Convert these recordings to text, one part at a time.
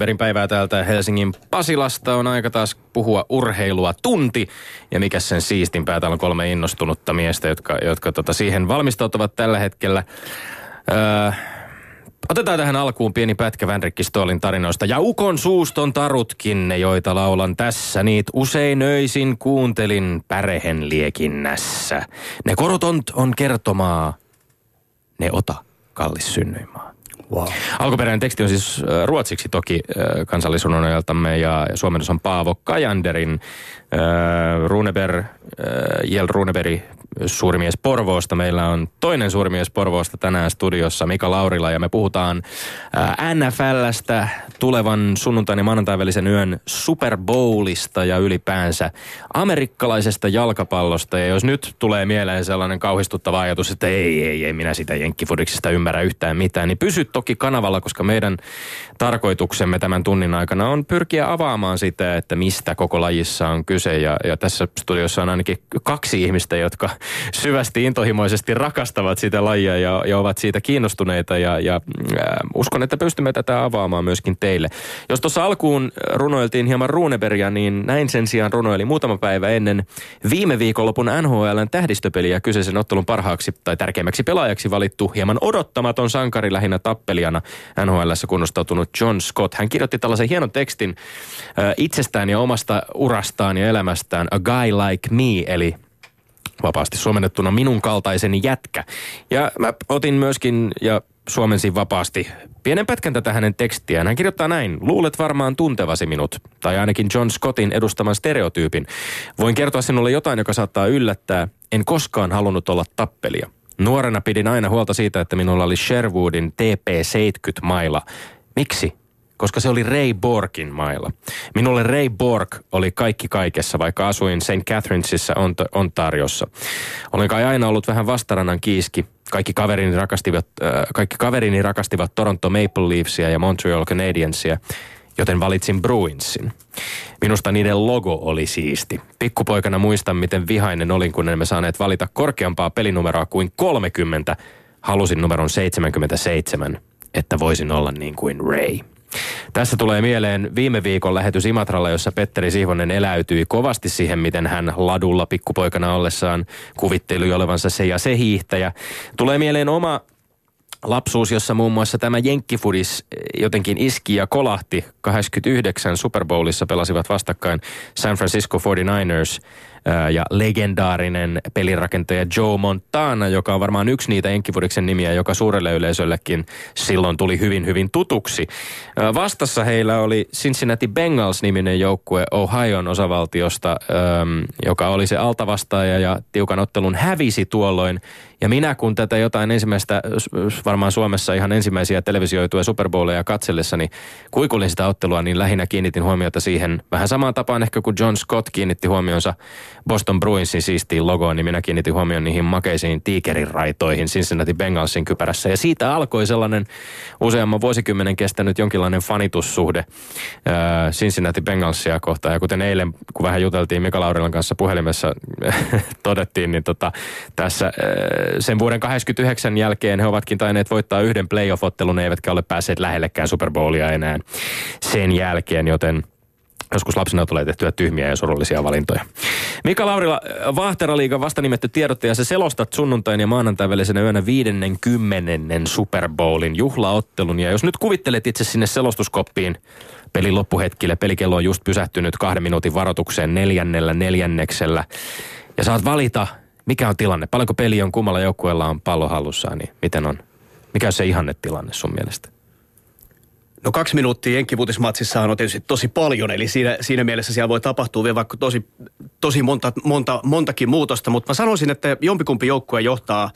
Runeberin päivää täältä Helsingin Pasilasta. On aika taas puhua urheilua tunti. Ja mikä sen siistimpää, täällä on kolme innostunutta miestä, jotka, jotka tota siihen valmistautuvat tällä hetkellä. Öö, Otetaan tähän alkuun pieni pätkä Vänrikki Stolin tarinoista. Ja ukon suuston tarutkin ne, joita laulan tässä. Niit usein öisin kuuntelin pärehen liekinnässä. Ne korotont on kertomaa. Ne ota, kallis synnyinmaa. Wow. Alkuperäinen teksti on siis äh, ruotsiksi toki äh, kansallisuunonojaltamme ja suomennos on Paavo Kajanderin. Äh, Runeberg, äh, Jel Runeberi suuri mies Porvoosta. Meillä on toinen suuri mies Porvoosta tänään studiossa, Mika Laurila, ja me puhutaan ää, NFLstä, tulevan sunnuntain ja maanantain välisen yön Super Bowlista ja ylipäänsä amerikkalaisesta jalkapallosta. Ja jos nyt tulee mieleen sellainen kauhistuttava ajatus, että ei, ei, ei, minä sitä jenkkifudiksesta ymmärrä yhtään mitään, niin pysy toki kanavalla, koska meidän tarkoituksemme tämän tunnin aikana on pyrkiä avaamaan sitä, että mistä koko lajissa on kyse. Ja, ja tässä studiossa on ainakin kaksi ihmistä, jotka syvästi intohimoisesti rakastavat sitä lajia ja, ja ovat siitä kiinnostuneita ja, ja äh, uskon, että pystymme tätä avaamaan myöskin teille. Jos tuossa alkuun runoiltiin hieman Runebergia, niin näin sen sijaan runoili muutama päivä ennen viime viikonlopun NHLn tähdistöpeliä kyseisen ottelun parhaaksi tai tärkeimmäksi pelaajaksi valittu hieman odottamaton sankari lähinnä tappelijana NHLssä kunnostautunut John Scott. Hän kirjoitti tällaisen hienon tekstin äh, itsestään ja omasta urastaan ja elämästään A Guy Like Me, eli vapaasti suomennettuna minun kaltaiseni jätkä. Ja mä otin myöskin ja suomensin vapaasti pienen pätkän tätä hänen tekstiään. Hän kirjoittaa näin. Luulet varmaan tuntevasi minut, tai ainakin John Scottin edustaman stereotyypin. Voin kertoa sinulle jotain, joka saattaa yllättää. En koskaan halunnut olla tappelia. Nuorena pidin aina huolta siitä, että minulla oli Sherwoodin TP-70 maila. Miksi? Koska se oli Ray Borkin mailla. Minulle Ray Borg oli kaikki kaikessa, vaikka asuin St. Catherinesissa Ont- Ontariossa. Olen kai aina ollut vähän vastarannan kiiski. Kaikki kaverini rakastivat, äh, kaikki kaverini rakastivat Toronto Maple Leafsia ja Montreal Canadiensia joten valitsin Bruinsin. Minusta niiden logo oli siisti. Pikkupoikana muistan, miten vihainen olin, kun emme saaneet valita korkeampaa pelinumeroa kuin 30. Halusin numeron 77, että voisin olla niin kuin Ray. Tässä tulee mieleen viime viikon lähetys Imatralla, jossa Petteri Sihvonen eläytyi kovasti siihen, miten hän ladulla pikkupoikana ollessaan kuvitteli olevansa se ja se hiihtäjä. Tulee mieleen oma lapsuus, jossa muun muassa tämä Jenkkifudis jotenkin iski ja kolahti. 89 Super Bowlissa pelasivat vastakkain San Francisco 49ers ja legendaarinen pelirakentaja Joe Montana, joka on varmaan yksi niitä Enkkifudiksen nimiä, joka suurelle yleisöllekin silloin tuli hyvin, hyvin tutuksi. Vastassa heillä oli Cincinnati Bengals-niminen joukkue Ohion osavaltiosta, joka oli se altavastaaja ja tiukan ottelun hävisi tuolloin. Ja minä kun tätä jotain ensimmäistä, varmaan Suomessa ihan ensimmäisiä televisioituja Super Bowleja katsellessani kuikulin sitä ottelua, niin lähinnä kiinnitin huomiota siihen vähän samaan tapaan ehkä kuin John Scott kiinnitti huomionsa Boston Bruinsin siistiin logoon, niin minä kiinnitin huomioon niihin makeisiin tiikerin raitoihin Cincinnati Bengalsin kypärässä. Ja siitä alkoi sellainen useamman vuosikymmenen kestänyt jonkinlainen fanitussuhde äh, Cincinnati Bengalsia kohtaan. Ja kuten eilen, kun vähän juteltiin Mika Laurilan kanssa puhelimessa, todettiin, niin tota, tässä sen vuoden 89 jälkeen he ovatkin taineet voittaa yhden playoff-ottelun, eivätkä ole päässeet lähellekään Super Bowlia enää sen jälkeen, joten – Joskus lapsena tulee tehtyä tyhmiä ja surullisia valintoja. Mika Laurila, Vahteraliigan vasta nimetty tiedottaja, se selostat sunnuntain ja maanantain välisenä yönä 50. Super Bowlin juhlaottelun. Ja jos nyt kuvittelet itse sinne selostuskoppiin pelin loppuhetkille, pelikello on just pysähtynyt kahden minuutin varoitukseen neljännellä neljänneksellä. Ja saat valita, mikä on tilanne, paljonko peli on, kummalla joukkueella on pallo hallussaan, niin miten on? Mikä on se ihannetilanne sun mielestä? No kaksi minuuttia jenkkivutismatsissa on tietysti tosi paljon, eli siinä, siinä mielessä siellä voi tapahtua vielä vaikka tosi, tosi monta, monta, montakin muutosta, mutta mä sanoisin, että jompikumpi joukkue johtaa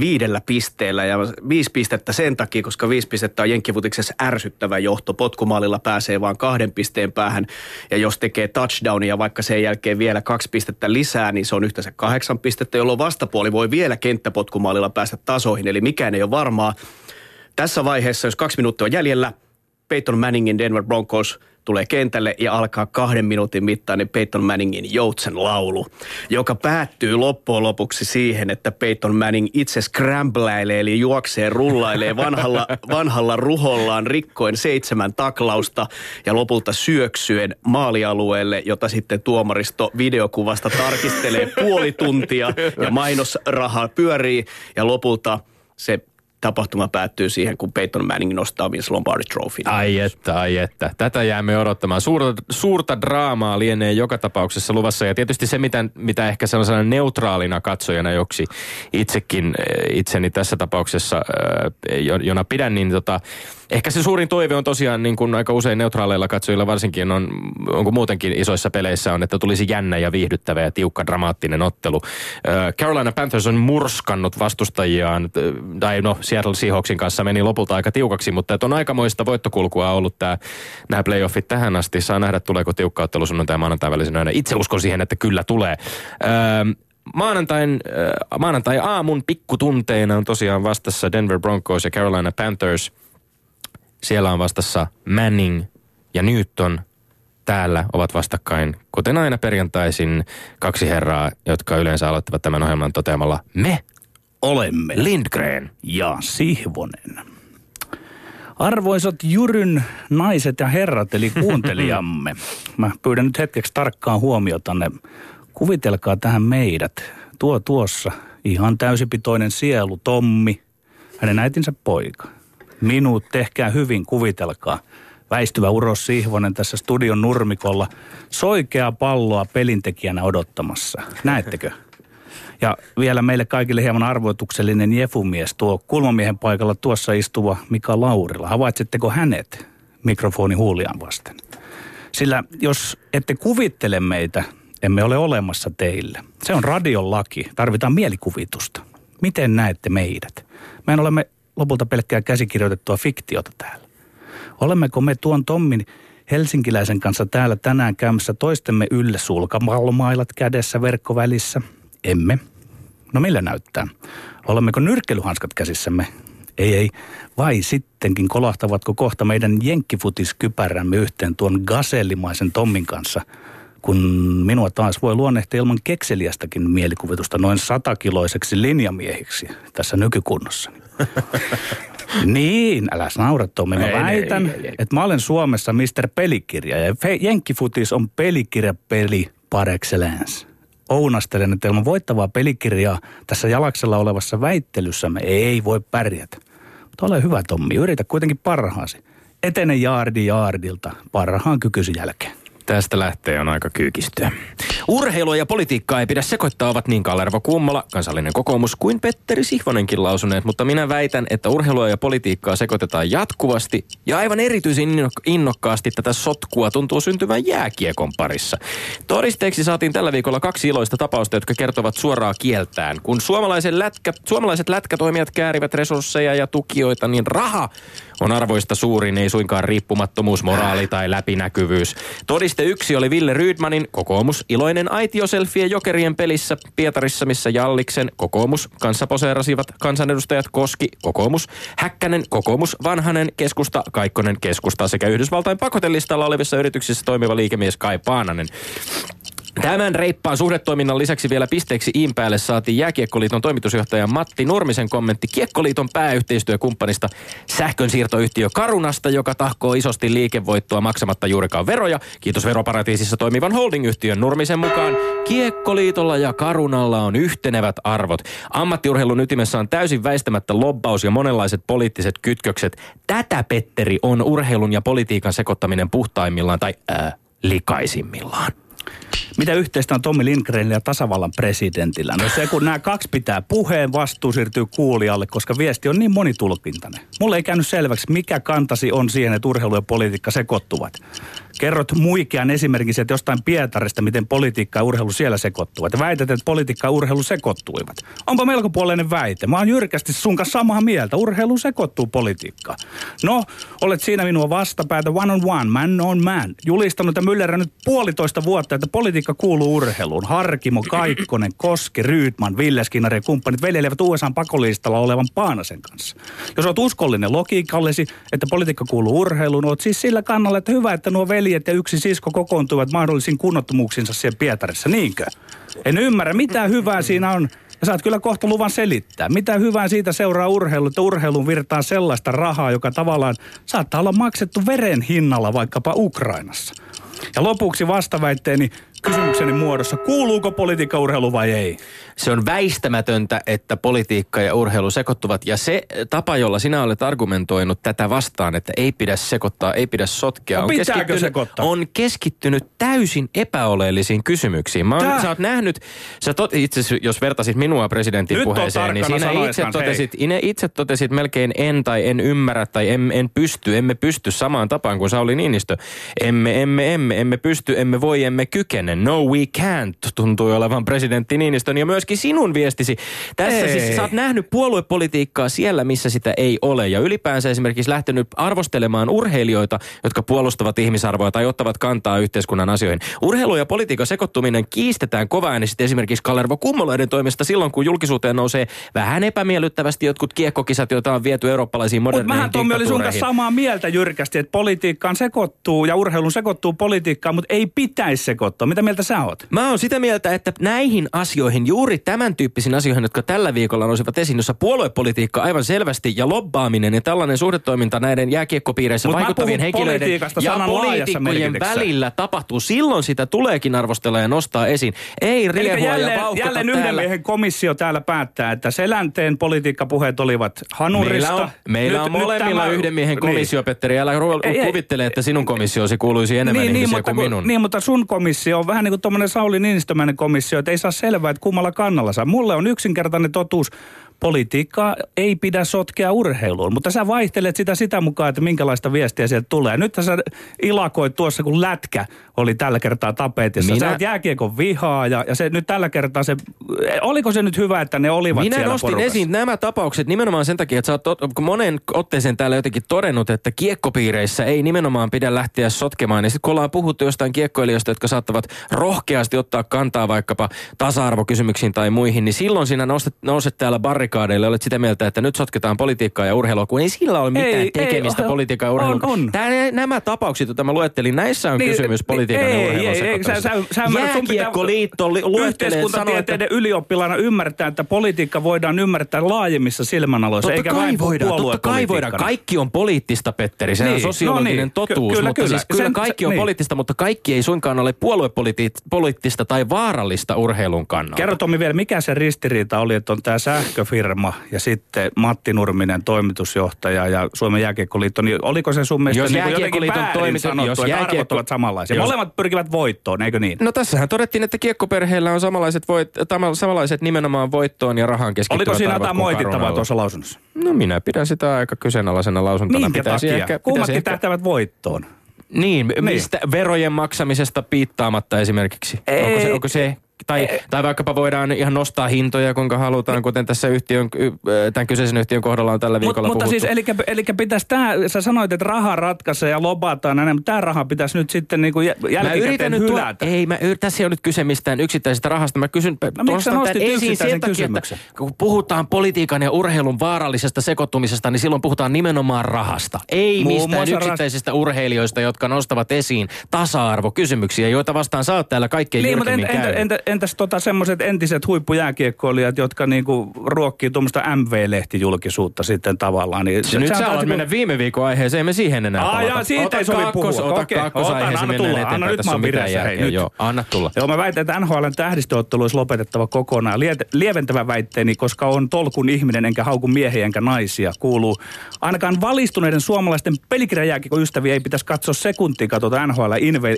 viidellä pisteellä ja viisi pistettä sen takia, koska viisi pistettä on jenkkivutiksessa ärsyttävä johto. Potkumaalilla pääsee vain kahden pisteen päähän ja jos tekee touchdownia vaikka sen jälkeen vielä kaksi pistettä lisää, niin se on yhteensä kahdeksan pistettä, jolloin vastapuoli voi vielä kenttäpotkumaalilla päästä tasoihin, eli mikään ei ole varmaa. Tässä vaiheessa, jos kaksi minuuttia on jäljellä – Peyton Manningin Denver Broncos tulee kentälle ja alkaa kahden minuutin mittainen Peyton Manningin joutsen laulu, joka päättyy loppujen lopuksi siihen, että Peyton Manning itse scrambläilee, eli juoksee, rullailee vanhalla, vanhalla ruhollaan rikkoen seitsemän taklausta ja lopulta syöksyen maalialueelle, jota sitten tuomaristo videokuvasta tarkistelee puoli tuntia ja mainosraha pyörii ja lopulta se tapahtuma päättyy siihen, kun Peyton Manning nostaa Vince Lombardi Trophy. Ai että, ai että. Tätä jäämme odottamaan. Suurta, suurta draamaa lienee joka tapauksessa luvassa. Ja tietysti se, mitä, mitä ehkä sellaisena neutraalina katsojana, joksi itsekin eh, itseni tässä tapauksessa, eh, jona pidän, niin tota, ehkä se suurin toive on tosiaan niin kuin aika usein neutraaleilla katsojilla varsinkin on, onko muutenkin isoissa peleissä on, että tulisi jännä ja viihdyttävä ja tiukka dramaattinen ottelu. Carolina Panthers on murskannut vastustajiaan, tai no Seattle Seahawksin kanssa meni lopulta aika tiukaksi, mutta on aikamoista voittokulkua ollut tämä, nämä playoffit tähän asti. Saa nähdä, tuleeko tiukka ottelu sunnuntai ja maanantai välisenä. Itse uskon siihen, että kyllä tulee. maanantain, maanantai aamun pikkutunteina on tosiaan vastassa Denver Broncos ja Carolina Panthers – siellä on vastassa Manning ja Newton. Täällä ovat vastakkain, kuten aina perjantaisin, kaksi herraa, jotka yleensä aloittavat tämän ohjelman toteamalla me olemme Lindgren ja Sihvonen. Arvoisat Jyryn naiset ja herrat, eli kuuntelijamme. Mä pyydän nyt hetkeksi tarkkaa huomiotanne. Kuvitelkaa tähän meidät. Tuo tuossa ihan täysipitoinen sielu, Tommi, hänen äitinsä poika minut, tehkää hyvin, kuvitelkaa. Väistyvä Uros Sihvonen tässä studion nurmikolla, soikea palloa pelintekijänä odottamassa. Näettekö? Ja vielä meille kaikille hieman arvoituksellinen jefumies, tuo kulmamiehen paikalla tuossa istuva Mika Laurila. Havaitsetteko hänet mikrofoni huuliaan vasten? Sillä jos ette kuvittele meitä, emme ole olemassa teille. Se on radion laki. Tarvitaan mielikuvitusta. Miten näette meidät? Me olemme lopulta pelkkää käsikirjoitettua fiktiota täällä. Olemmeko me tuon Tommin helsinkiläisen kanssa täällä tänään käymässä toistemme ylle sulkamallomailat kädessä verkkovälissä? Emme. No millä näyttää? Olemmeko nyrkkelyhanskat käsissämme? Ei, ei. Vai sittenkin kolahtavatko kohta meidän jenkkifutiskkypärämme yhteen tuon gasellimaisen Tommin kanssa, kun minua taas voi luonnehtia ilman kekseliästäkin mielikuvitusta noin satakiloiseksi linjamiehiksi tässä nykykunnossa. niin, älä naura Tommi. Mä ei, väitän, ei, ei, ei. että mä olen Suomessa Mr. Pelikirja ja Jenkkifutis on pelikirjapeli par excellence. Ounastelen, että ilman voittavaa pelikirjaa tässä jalaksella olevassa väittelyssämme ei voi pärjätä. Mutta ole hyvä Tommi, yritä kuitenkin parhaasi. Etene jaardi jaardilta parhaan kykysi jälkeen. Tästä lähtee on aika kyykistyä. Urheilua ja politiikkaa ei pidä sekoittaa, ovat niin Kalervo Kummola, kansallinen kokoomus, kuin Petteri Sihvonenkin lausuneet, mutta minä väitän, että urheilua ja politiikkaa sekoitetaan jatkuvasti ja aivan erityisen innokkaasti tätä sotkua tuntuu syntyvän jääkiekon parissa. Todisteeksi saatiin tällä viikolla kaksi iloista tapausta, jotka kertovat suoraa kieltään. Kun suomalaiset, lätkä, suomalaiset lätkätoimijat käärivät resursseja ja tukijoita, niin raha on arvoista suurin, ei suinkaan riippumattomuus, moraali tai läpinäkyvyys. Todiste yksi oli Ville Rydmanin kokoomus iloinen aitioselfie jokerien pelissä Pietarissa, missä Jalliksen kokoomus kanssa poseerasivat kansanedustajat Koski, kokoomus, Häkkänen, kokoomus, Vanhanen, keskusta, Kaikkonen, keskusta sekä Yhdysvaltain pakotelistalla olevissa yrityksissä toimiva liikemies Kai Paananen. Tämän reippaan suhdetoiminnan lisäksi vielä pisteeksi iin päälle saatiin Jääkiekkoliiton toimitusjohtaja Matti Nurmisen kommentti Kiekkoliiton pääyhteistyökumppanista sähkönsiirtoyhtiö Karunasta, joka tahkoo isosti liikevoittoa maksamatta juurikaan veroja. Kiitos veroparatiisissa toimivan holdingyhtiön Nurmisen mukaan. Kiekkoliitolla ja Karunalla on yhtenevät arvot. Ammattiurheilun ytimessä on täysin väistämättä lobbaus ja monenlaiset poliittiset kytkökset. Tätä, Petteri, on urheilun ja politiikan sekoittaminen puhtaimmillaan tai ää, likaisimmillaan. Mitä yhteistä on Tommi Lindgrenillä ja tasavallan presidentillä? No se, kun nämä kaksi pitää puheen, vastuu siirtyy kuulijalle, koska viesti on niin monitulkintainen. Mulle ei käynyt selväksi, mikä kantasi on siihen, että urheilu ja politiikka sekoittuvat. Kerrot muikean esimerkiksi, että jostain Pietarista, miten politiikka ja urheilu siellä sekoittuvat. Väität, että politiikka ja urheilu sekoittuivat. Onpa melkopuolinen väite. Mä oon jyrkästi sun kanssa samaa mieltä. Urheilu sekoittuu politiikkaan. No, olet siinä minua vastapäätä one on one, man on man. Julistanut ja myllerännyt puolitoista vuotta, että politiikka kuuluu urheiluun. Harkimo, Kaikkonen, Koski, Rydman, Ville Skinnari ja kumppanit veljeilevät USA pakolistalla olevan Paanasen kanssa. Jos olet uskollinen logiikallesi, että politiikka kuuluu urheiluun, oot siis sillä kannalla, että hyvä, että nuo veljet ja yksi sisko kokoontuvat mahdollisiin kunnottomuuksinsa siellä Pietarissa, niinkö? En ymmärrä, mitä hyvää siinä on ja saat kyllä kohta luvan selittää. Mitä hyvää siitä seuraa urheilu, että urheilun virtaa sellaista rahaa, joka tavallaan saattaa olla maksettu veren hinnalla vaikkapa Ukrainassa. Ja lopuksi vastaväitteeni kysymykseni muodossa, kuuluuko politiikka urheilu vai ei? Se on väistämätöntä, että politiikka ja urheilu sekoittuvat. Ja se tapa, jolla sinä olet argumentoinut tätä vastaan, että ei pidä sekoittaa, ei pidä sotkea, no, on, keskittynyt, sekoittaa? on keskittynyt täysin epäoleellisiin kysymyksiin. Mä oon, sä oot nähnyt, sä tot, itse jos vertasit minua presidentin Nyt puheeseen, niin sinä itse totesit, itse totesit melkein en tai en ymmärrä tai en, en pysty, emme pysty samaan tapaan kuin Sauli Niinistö. Emme, emme, emme, emme pysty, emme voi, emme kykene. No we can't tuntui olevan presidentti Niinistön ja myöskin sinun viestisi. Tässä siis ei. siis sä oot nähnyt puoluepolitiikkaa siellä, missä sitä ei ole. Ja ylipäänsä esimerkiksi lähtenyt arvostelemaan urheilijoita, jotka puolustavat ihmisarvoa tai ottavat kantaa yhteiskunnan asioihin. Urheilu ja politiikan sekoittuminen kiistetään kovaäänisesti esimerkiksi Kalervo Kummoloiden toimesta silloin, kun julkisuuteen nousee vähän epämiellyttävästi jotkut kiekkokisat, joita on viety eurooppalaisiin moderneihin Mutta mähän Tommi oli sun samaa mieltä jyrkästi, että politiikkaan sekoittuu ja urheilun sekoittuu politiikkaan, mutta ei pitäisi sekoittua. Mitä mieltä sä oot? Mä oon sitä mieltä, että näihin asioihin, juuri tämän tyyppisiin asioihin, jotka tällä viikolla nousivat esiin, jossa puoluepolitiikka aivan selvästi ja lobbaaminen ja tällainen suhdetoiminta näiden jääkiekkopiireissä Mut vaikuttavien henkilöiden ja poliitikkojen välillä tapahtuu. Silloin sitä tuleekin arvostella ja nostaa esiin. Ei riehua jälleen, ja Jälleen yhden täällä. miehen komissio täällä päättää, että Selänteen politiikkapuheet olivat hanurista. Meillä on, meillä nyt, on molemmilla tämä, yhden miehen niin. komissio, niin. Petteri. Älä ei, kuvittele, että sinun komissiosi kuuluisi enemmän niin, ihmisiä niin, kuin mutta, minun. Niin, mutta sun komissio on vähän niin kuin tuommoinen Sauli Niinistömäinen komissio, että ei saa selvää, että kummalla kannalla saa. Mulle on yksinkertainen totuus politiikkaa ei pidä sotkea urheiluun, mutta sä vaihtelet sitä sitä mukaan, että minkälaista viestiä sieltä tulee. Nyt sä ilakoit tuossa, kun lätkä oli tällä kertaa tapetissa. Minä... Sä oot jääkiekon vihaa ja, ja se nyt tällä kertaa se, oliko se nyt hyvä, että ne olivat Minä siellä nostin porukassa? esiin nämä tapaukset nimenomaan sen takia, että sä oot monen otteeseen täällä jotenkin todennut, että kiekkopiireissä ei nimenomaan pidä lähteä sotkemaan. Ja sitten kun ollaan puhuttu jostain kiekkoilijoista, jotka saattavat rohkeasti ottaa kantaa vaikkapa tasa-arvokysymyksiin tai muihin, niin silloin siinä nouset, nouset täällä barri barrikaadeille, olet sitä mieltä, että nyt sotketaan politiikkaa ja urheilua, kun ei sillä ole mitään ei, tekemistä ei, politiikkaa ja urheilua. On, on. Tää, nämä tapaukset, joita mä luettelin, näissä on niin, kysymys politiikan ei, ja urheilun ei, ei, sä, sä, sä Jääkiekkoliitto luettelee Yhteiskuntatieteiden ylioppilaana ymmärtää, että politiikka voidaan ymmärtää laajemmissa silmänaloissa, totta eikä vain voidaan, Totta kai voidaan. Kaikki on poliittista, Petteri. Se niin, on sosiologinen no niin, totuus. Ky- kyllä, mutta kyllä. Siis kyllä Sen, kaikki on niin. poliittista, mutta kaikki ei suinkaan ole puoluepoliittista tai vaarallista urheilun kannalta. Kerro Tomi vielä, mikä se ristiriita oli, että on tämä sähköfirma firma ja sitten Matti Nurminen toimitusjohtaja ja Suomen jääkiekkoliitto, niin oliko se sun mielestä jos niin jotenkin toimitus, sanottu, jos että jääkiekko... arvot ovat samanlaisia? Jos... Molemmat pyrkivät voittoon, eikö niin? No tässähän todettiin, että kiekkoperheillä on samanlaiset, voit, samanlaiset nimenomaan voittoon ja rahan keskittyvät Oliko siinä jotain moitittavaa tuossa lausunnossa? No minä pidän sitä aika kyseenalaisena lausuntona. Minkä pitäisi takia? Ehkä, Kummatkin ehkä... tähtävät voittoon. Niin, niin, mistä verojen maksamisesta piittaamatta esimerkiksi? Ei, onko se, onko se tai, tai vaikkapa voidaan ihan nostaa hintoja, kuinka halutaan, kuten tässä yhtiön, tämän kyseisen yhtiön kohdalla on tällä viikolla Mut, Mutta siis, eli, eli pitäisi tämä, sä sanoit, että raha ratkaisee ja lobataan näin, mutta tämä raha pitäisi nyt sitten niin kuin jälkikäteen hylätä. Tuo, ei, mä, tässä ei ole nyt kyse mistään yksittäisestä rahasta. Mä kysyn, no, miksi sä nostit esiin sen takia, että kun puhutaan politiikan ja urheilun vaarallisesta sekoittumisesta, niin silloin puhutaan nimenomaan rahasta. Ei Muun mistään yksittäisistä urheilijoista, jotka nostavat esiin tasa-arvokysymyksiä, joita vastaan oot täällä kaikkein niin, mutta entä, entä, entä, entäs tota semmoiset entiset huippujääkiekkoilijat, jotka niinku ruokkii tuommoista MV-lehtijulkisuutta sitten tavallaan. Niin se, nyt sä haluat mennä viime viikon aiheeseen, me siihen enää Aa, jaa, siitä ota ei sovi kakkos, puhua. Ota okay. kakkosaiheeseen, mennään tulla. eteenpäin. Anna nyt mä oon Hei, Joo, anna tulla. Joo, mä väitän, että NHLn tähdistöottelu olisi lopetettava kokonaan. Lieventävä väitteeni, koska on tolkun ihminen, enkä hauku miehiä enkä naisia, kuuluu. Ainakaan valistuneiden suomalaisten pelikirjajääkikon ystäviä ei pitäisi katsoa sekuntia katsota NHL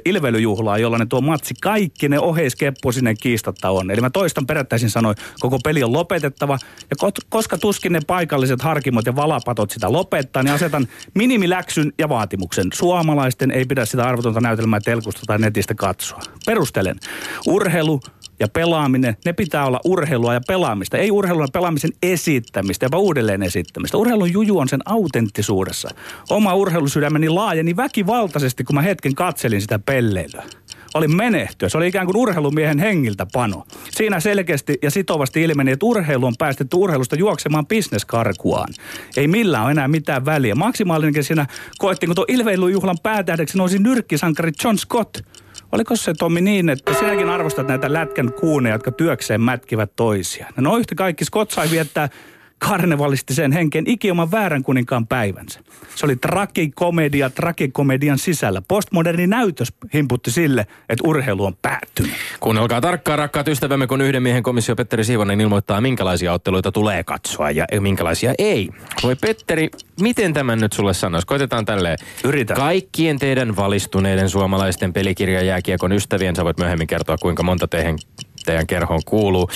ilveilyjuhlaa, jolla ne tuo matsi kaikki ne oheiskepposinen kiistatta on. Eli mä toistan perättäisin sanoin, koko peli on lopetettava. Ja koska tuskin ne paikalliset harkimot ja valapatot sitä lopettaa, niin asetan minimiläksyn ja vaatimuksen. Suomalaisten ei pidä sitä arvotonta näytelmää telkusta tai netistä katsoa. Perustelen. Urheilu ja pelaaminen, ne pitää olla urheilua ja pelaamista. Ei urheilun ja pelaamisen esittämistä, vaan uudelleen esittämistä. Urheilun juju on sen autenttisuudessa. Oma urheilusydämeni laajeni väkivaltaisesti, kun mä hetken katselin sitä pelleilyä. Oli menehtyä. Se oli ikään kuin urheilumiehen hengiltä pano. Siinä selkeästi ja sitovasti ilmeni, että urheilu on päästetty urheilusta juoksemaan bisneskarkuaan. Ei millään ole enää mitään väliä. Maksimaalisenkin siinä koettiin, kun tuon ilveilujuhlan päätähdeksi nousi nyrkkisankari John Scott. Oliko se Tommi niin, että sinäkin arvostat näitä lätkän kuuneja, jotka työkseen mätkivät toisiaan? No yhtä kaikki Scott sai viettää karnevalistisen henken ikioman väärän kuninkaan päivänsä. Se oli trakikomedia trakikomedian sisällä. Postmoderni näytös himputti sille, että urheilu on päättynyt. Kuunnelkaa tarkkaan rakkaat ystävämme, kun yhden miehen komissio Petteri Siivonen ilmoittaa, minkälaisia otteluita tulee katsoa ja minkälaisia ei. Voi Petteri, miten tämän nyt sulle sanoisi? Koitetaan tälleen. Yritä. Kaikkien teidän valistuneiden suomalaisten pelikirjajääkiekon ystävien, sä voit myöhemmin kertoa, kuinka monta teihin teidän kerhoon kuuluu.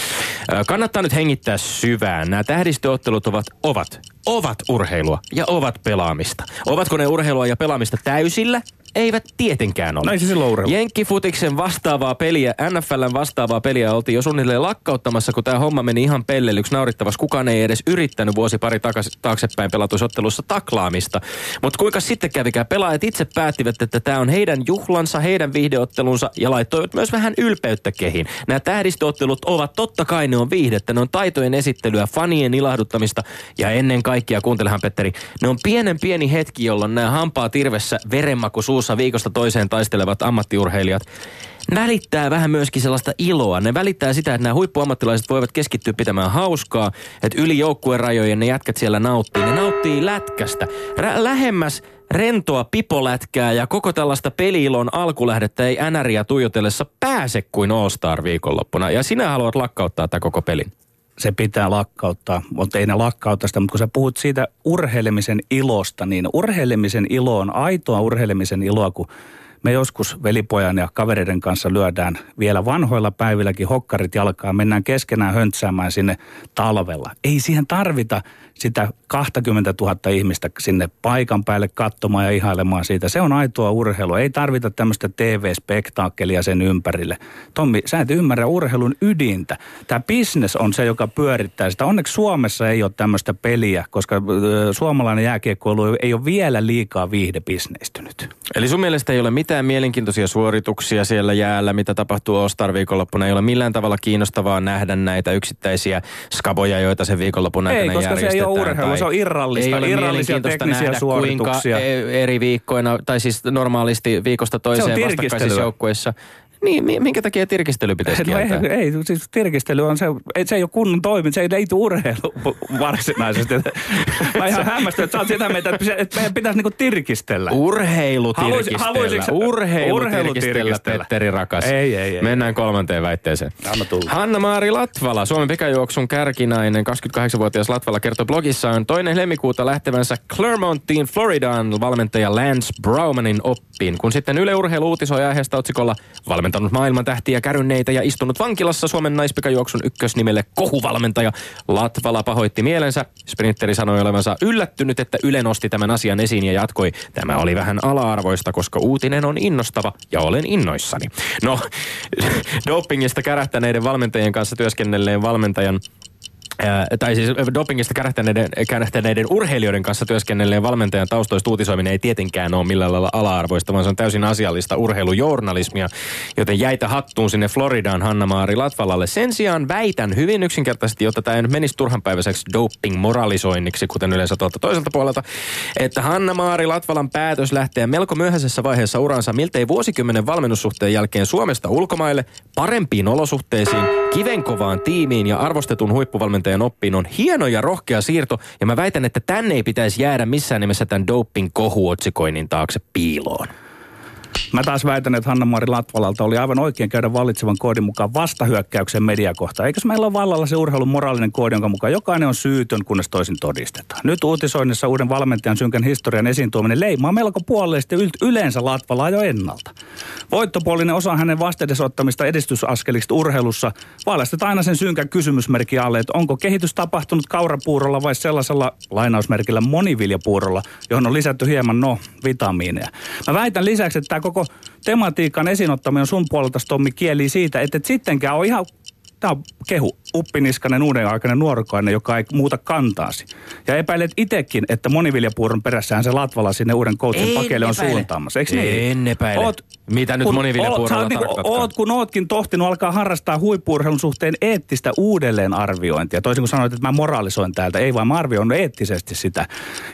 Kannattaa nyt hengittää syvään. Nämä tähdistöottelut ovat, ovat, ovat urheilua ja ovat pelaamista. Ovatko ne urheilua ja pelaamista täysillä eivät tietenkään ole. Ei se silloin urheilu. Jenkkifutiksen vastaavaa peliä, NFLn vastaavaa peliä oltiin jo suunnilleen lakkauttamassa, kun tämä homma meni ihan pellelyksi naurittavassa. Kukaan ei edes yrittänyt vuosi pari takas, taaksepäin pelatuisottelussa taklaamista. Mutta kuinka sitten kävikään? Pelaajat itse päättivät, että tämä on heidän juhlansa, heidän viihdeottelunsa ja laittoivat myös vähän ylpeyttä kehiin. Nämä tähdistöottelut ovat totta kai ne on viihdettä, ne on taitojen esittelyä, fanien ilahduttamista ja ennen kaikkea, kuuntelehan Petteri, ne on pienen pieni hetki, jolloin nämä hampaa tirvessä verenmaku suussa vastuussa viikosta toiseen taistelevat ammattiurheilijat välittää vähän myöskin sellaista iloa. Ne välittää sitä, että nämä huippuammattilaiset voivat keskittyä pitämään hauskaa, että yli joukkueen rajojen ne jätkät siellä nauttii. Ne nauttii lätkästä. Rä- lähemmäs rentoa pipolätkää ja koko tällaista peliilon alkulähdettä ei NRiä tuijotellessa pääse kuin All-Star viikonloppuna. Ja sinä haluat lakkauttaa tämä koko pelin se pitää lakkauttaa, mutta ei ne lakkauttaa sitä. Mutta kun sä puhut siitä urheilemisen ilosta, niin urheilemisen ilo on aitoa urheilemisen iloa, kun me joskus velipojan ja kavereiden kanssa lyödään vielä vanhoilla päivilläkin hokkarit jalkaa, mennään keskenään höntsäämään sinne talvella. Ei siihen tarvita sitä 20 000 ihmistä sinne paikan päälle katsomaan ja ihailemaan siitä. Se on aitoa urheilua. Ei tarvita tämmöistä TV-spektaakkelia sen ympärille. Tommi, sä et ymmärrä urheilun ydintä. Tämä business on se, joka pyörittää sitä. Onneksi Suomessa ei ole tämmöistä peliä, koska suomalainen jääkiekkoilu ei ole vielä liikaa viihdebisneistynyt. Eli sun mielestä ei ole mitään mielenkiintoisia suorituksia siellä jäällä, mitä tapahtuu Ostar viikonloppuna. Ei ole millään tavalla kiinnostavaa nähdä näitä yksittäisiä skaboja, joita sen viikonlopun aikana ei, koska se ei ole urheilu, se on irrallista, ei ole irrallisia teknisiä nähdä, suorituksia. kuinka eri viikkoina, tai siis normaalisti viikosta toiseen vastakkaisissa joukkueissa niin, minkä takia tirkistely pitäisi no kieltää? No ei, ei, siis tirkistely on se, ei, se ei ole kunnon toiminta, se ei liity urheilu varsinaisesti. Mä ihan hämmästyn, että sä oot sitä mieltä, että meidän pitäisi niinku tirkistellä. Urheilu tirkistellä. Urheilu, urheilu tirkistellä, tirkistellä, Petteri rakas. Ei, ei, ei. Mennään kolmanteen väitteeseen. Hanna-Maari Latvala, Suomen pikajuoksun kärkinainen, 28-vuotias Latvala kertoi blogissaan toinen helmikuuta lähtevänsä Clermontiin, Floridaan valmentaja Lance Browmanin oppiin. Kun sitten Yle Urheilu uutisoi aiheesta otsikolla valmentaja valmentanut maailman tähtiä kärynneitä ja istunut vankilassa Suomen naispikajuoksun ykkösnimelle kohuvalmentaja. Latvala pahoitti mielensä. Sprinteri sanoi olevansa yllättynyt, että Yle nosti tämän asian esiin ja jatkoi. Tämä oli vähän ala-arvoista, koska uutinen on innostava ja olen innoissani. No, dopingista kärähtäneiden valmentajien kanssa työskennelleen valmentajan tai siis dopingista kärähtäneiden, kärähtäneiden urheilijoiden kanssa työskennelleen valmentajan taustoista uutisoiminen ei tietenkään ole millään lailla ala-arvoista, vaan se on täysin asiallista urheilujournalismia, joten jäitä hattuun sinne Floridaan Hanna-Maari Latvalalle. Sen sijaan väitän hyvin yksinkertaisesti, jotta tämä ei nyt menisi turhanpäiväiseksi doping-moralisoinniksi, kuten yleensä tuolta toiselta puolelta, että Hanna-Maari Latvalan päätös lähteä melko myöhäisessä vaiheessa uransa miltei vuosikymmenen valmennussuhteen jälkeen Suomesta ulkomaille parempiin olosuhteisiin, kivenkovaan tiimiin ja arvostetun huippuvalmentajan valmentajan oppiin on hieno ja rohkea siirto, ja mä väitän, että tänne ei pitäisi jäädä missään nimessä tämän doping kohuotsikoinnin taakse piiloon. Mä taas väitän, että Hanna-Maari Latvalalta oli aivan oikein käydä vallitsevan koodin mukaan vastahyökkäyksen mediakohta. Eikös meillä ole vallalla se urheilun moraalinen koodi, jonka mukaan jokainen on syytön, kunnes toisin todistetaan. Nyt uutisoinnissa uuden valmentajan synkän historian esiin tuominen leimaa melko puolellisesti yleensä Latvalaa jo ennalta. Voittopuolinen osa hänen vastedesottamista edistysaskelista urheilussa valjastetaan aina sen synkän kysymysmerkin alle, että onko kehitys tapahtunut kaurapuurolla vai sellaisella lainausmerkillä moniviljapuurolla, johon on lisätty hieman no vitamiineja. Mä väitän lisäksi, että tämä koko tematiikan esinottaminen sun puolelta, Tommi, kieli siitä, että et sittenkään ole ihan tämä on kehu, uppiniskainen uuden aikainen nuorukainen, joka ei muuta kantaasi. Ja epäilet itsekin, että moniviljapuuron perässään se Latvala sinne uuden coachin pakeille on suuntaamassa. Eikö niin? En epäile. Mitä nyt moniviljapuurolla oot- oot niinku-? Oot, kun ootkin tohtinut alkaa harrastaa huippuurheilun suhteen eettistä uudelleenarviointia. Toisin kuin sanoit, että mä moralisoin täältä. Ei vaan mä arvioin eettisesti sitä.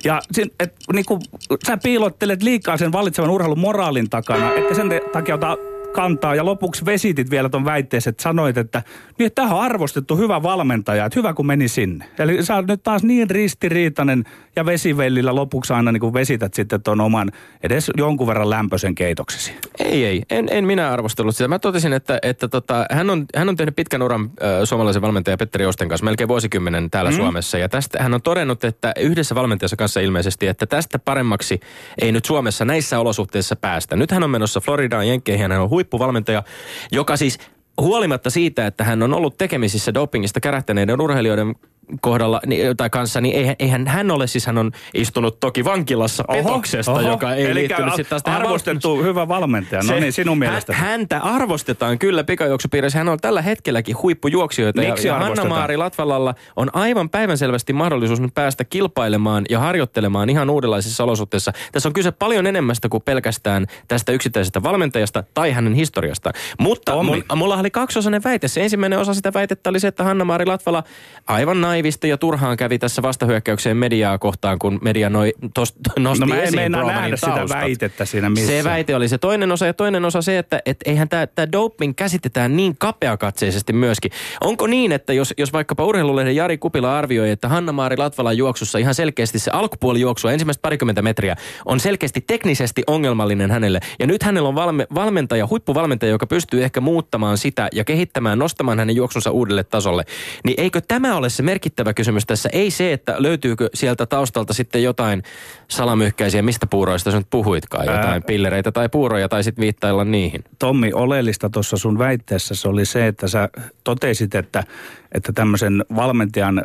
Ja sin, et, niinku, sä piilottelet liikaa sen valitsevan urheilun moraalin takana, etkä sen takia ota kantaa ja lopuksi vesitit vielä ton väitteessä, että sanoit, että niin, että tähän on arvostettu hyvä valmentaja, että hyvä kun meni sinne. Eli sä oot nyt taas niin ristiriitainen ja vesivellillä lopuksi aina niin kuin vesität sitten ton oman edes jonkun verran lämpöisen keitoksesi. Ei, ei. En, en minä arvostellut sitä. Mä totesin, että, että tota, hän, on, hän on tehnyt pitkän uran äh, suomalaisen valmentajan Petteri Osten kanssa, melkein vuosikymmenen täällä mm. Suomessa. Ja tästä hän on todennut, että yhdessä valmentajassa kanssa ilmeisesti, että tästä paremmaksi ei nyt Suomessa näissä olosuhteissa päästä. Nyt hän on menossa Floridaan, Jenkkeihin, hän on huippuvalmentaja, joka siis huolimatta siitä, että hän on ollut tekemisissä dopingista kärähtäneiden urheilijoiden kohdalla niin, tai kanssa, niin eihän, eihän hän ole, siis hän on istunut toki vankilassa petoksesta, joka ei Elikkä liittynyt sitten taas arvostettu hyvä valmentaja. No se- niin, sinun mielestä. Hän, häntä arvostetaan kyllä pikajuoksupiirissä. Hän on tällä hetkelläkin huippujuoksijoita. Miksi ja, ja? Hanna-Maari Latvalalla on aivan päivänselvästi mahdollisuus nyt päästä kilpailemaan ja harjoittelemaan ihan uudenlaisissa olosuhteissa. Tässä on kyse paljon enemmästä kuin pelkästään tästä yksittäisestä valmentajasta tai hänen historiastaan. Mutta Tommi. mulla, mulla oli kaksiosainen väite. Se ensimmäinen osa sitä väitettä oli se, että Hanna-Maari Latvala aivan naivisti ja turhaan kävi tässä vastahyökkäykseen mediaa kohtaan, kun media noi, tos, nosti No mä en esiin Bromanin nähdä sitä väitettä siinä missään. Se väite oli se toinen osa ja toinen osa se, että et eihän tämä doping käsitetään niin kapeakatseisesti myöskin. Onko niin, että jos, jos vaikkapa urheilulehden Jari Kupila arvioi, että Hanna-Maari Latvalan juoksussa ihan selkeästi se alkupuoli juoksua, ensimmäistä parikymmentä metriä, on selkeästi teknisesti ongelmallinen hänelle. Ja nyt hänellä on valme, valmentaja, huippuvalmentaja, joka pystyy ehkä muuttamaan sitä ja kehittämään, nostamaan hänen juoksunsa uudelle tasolle. Niin eikö tämä ole se merkittävä kysymys tässä? Ei se, että löytyykö sieltä taustalta sitten jotain salamyhkäisiä, mistä puuroista sä nyt puhuitkaan, jotain Ää. pillereitä tai puuroja tai sitten viittailla niihin. Tommi, oleellista tuossa sun väitteessä se oli se, että sä totesit, että, että tämmöisen valmentajan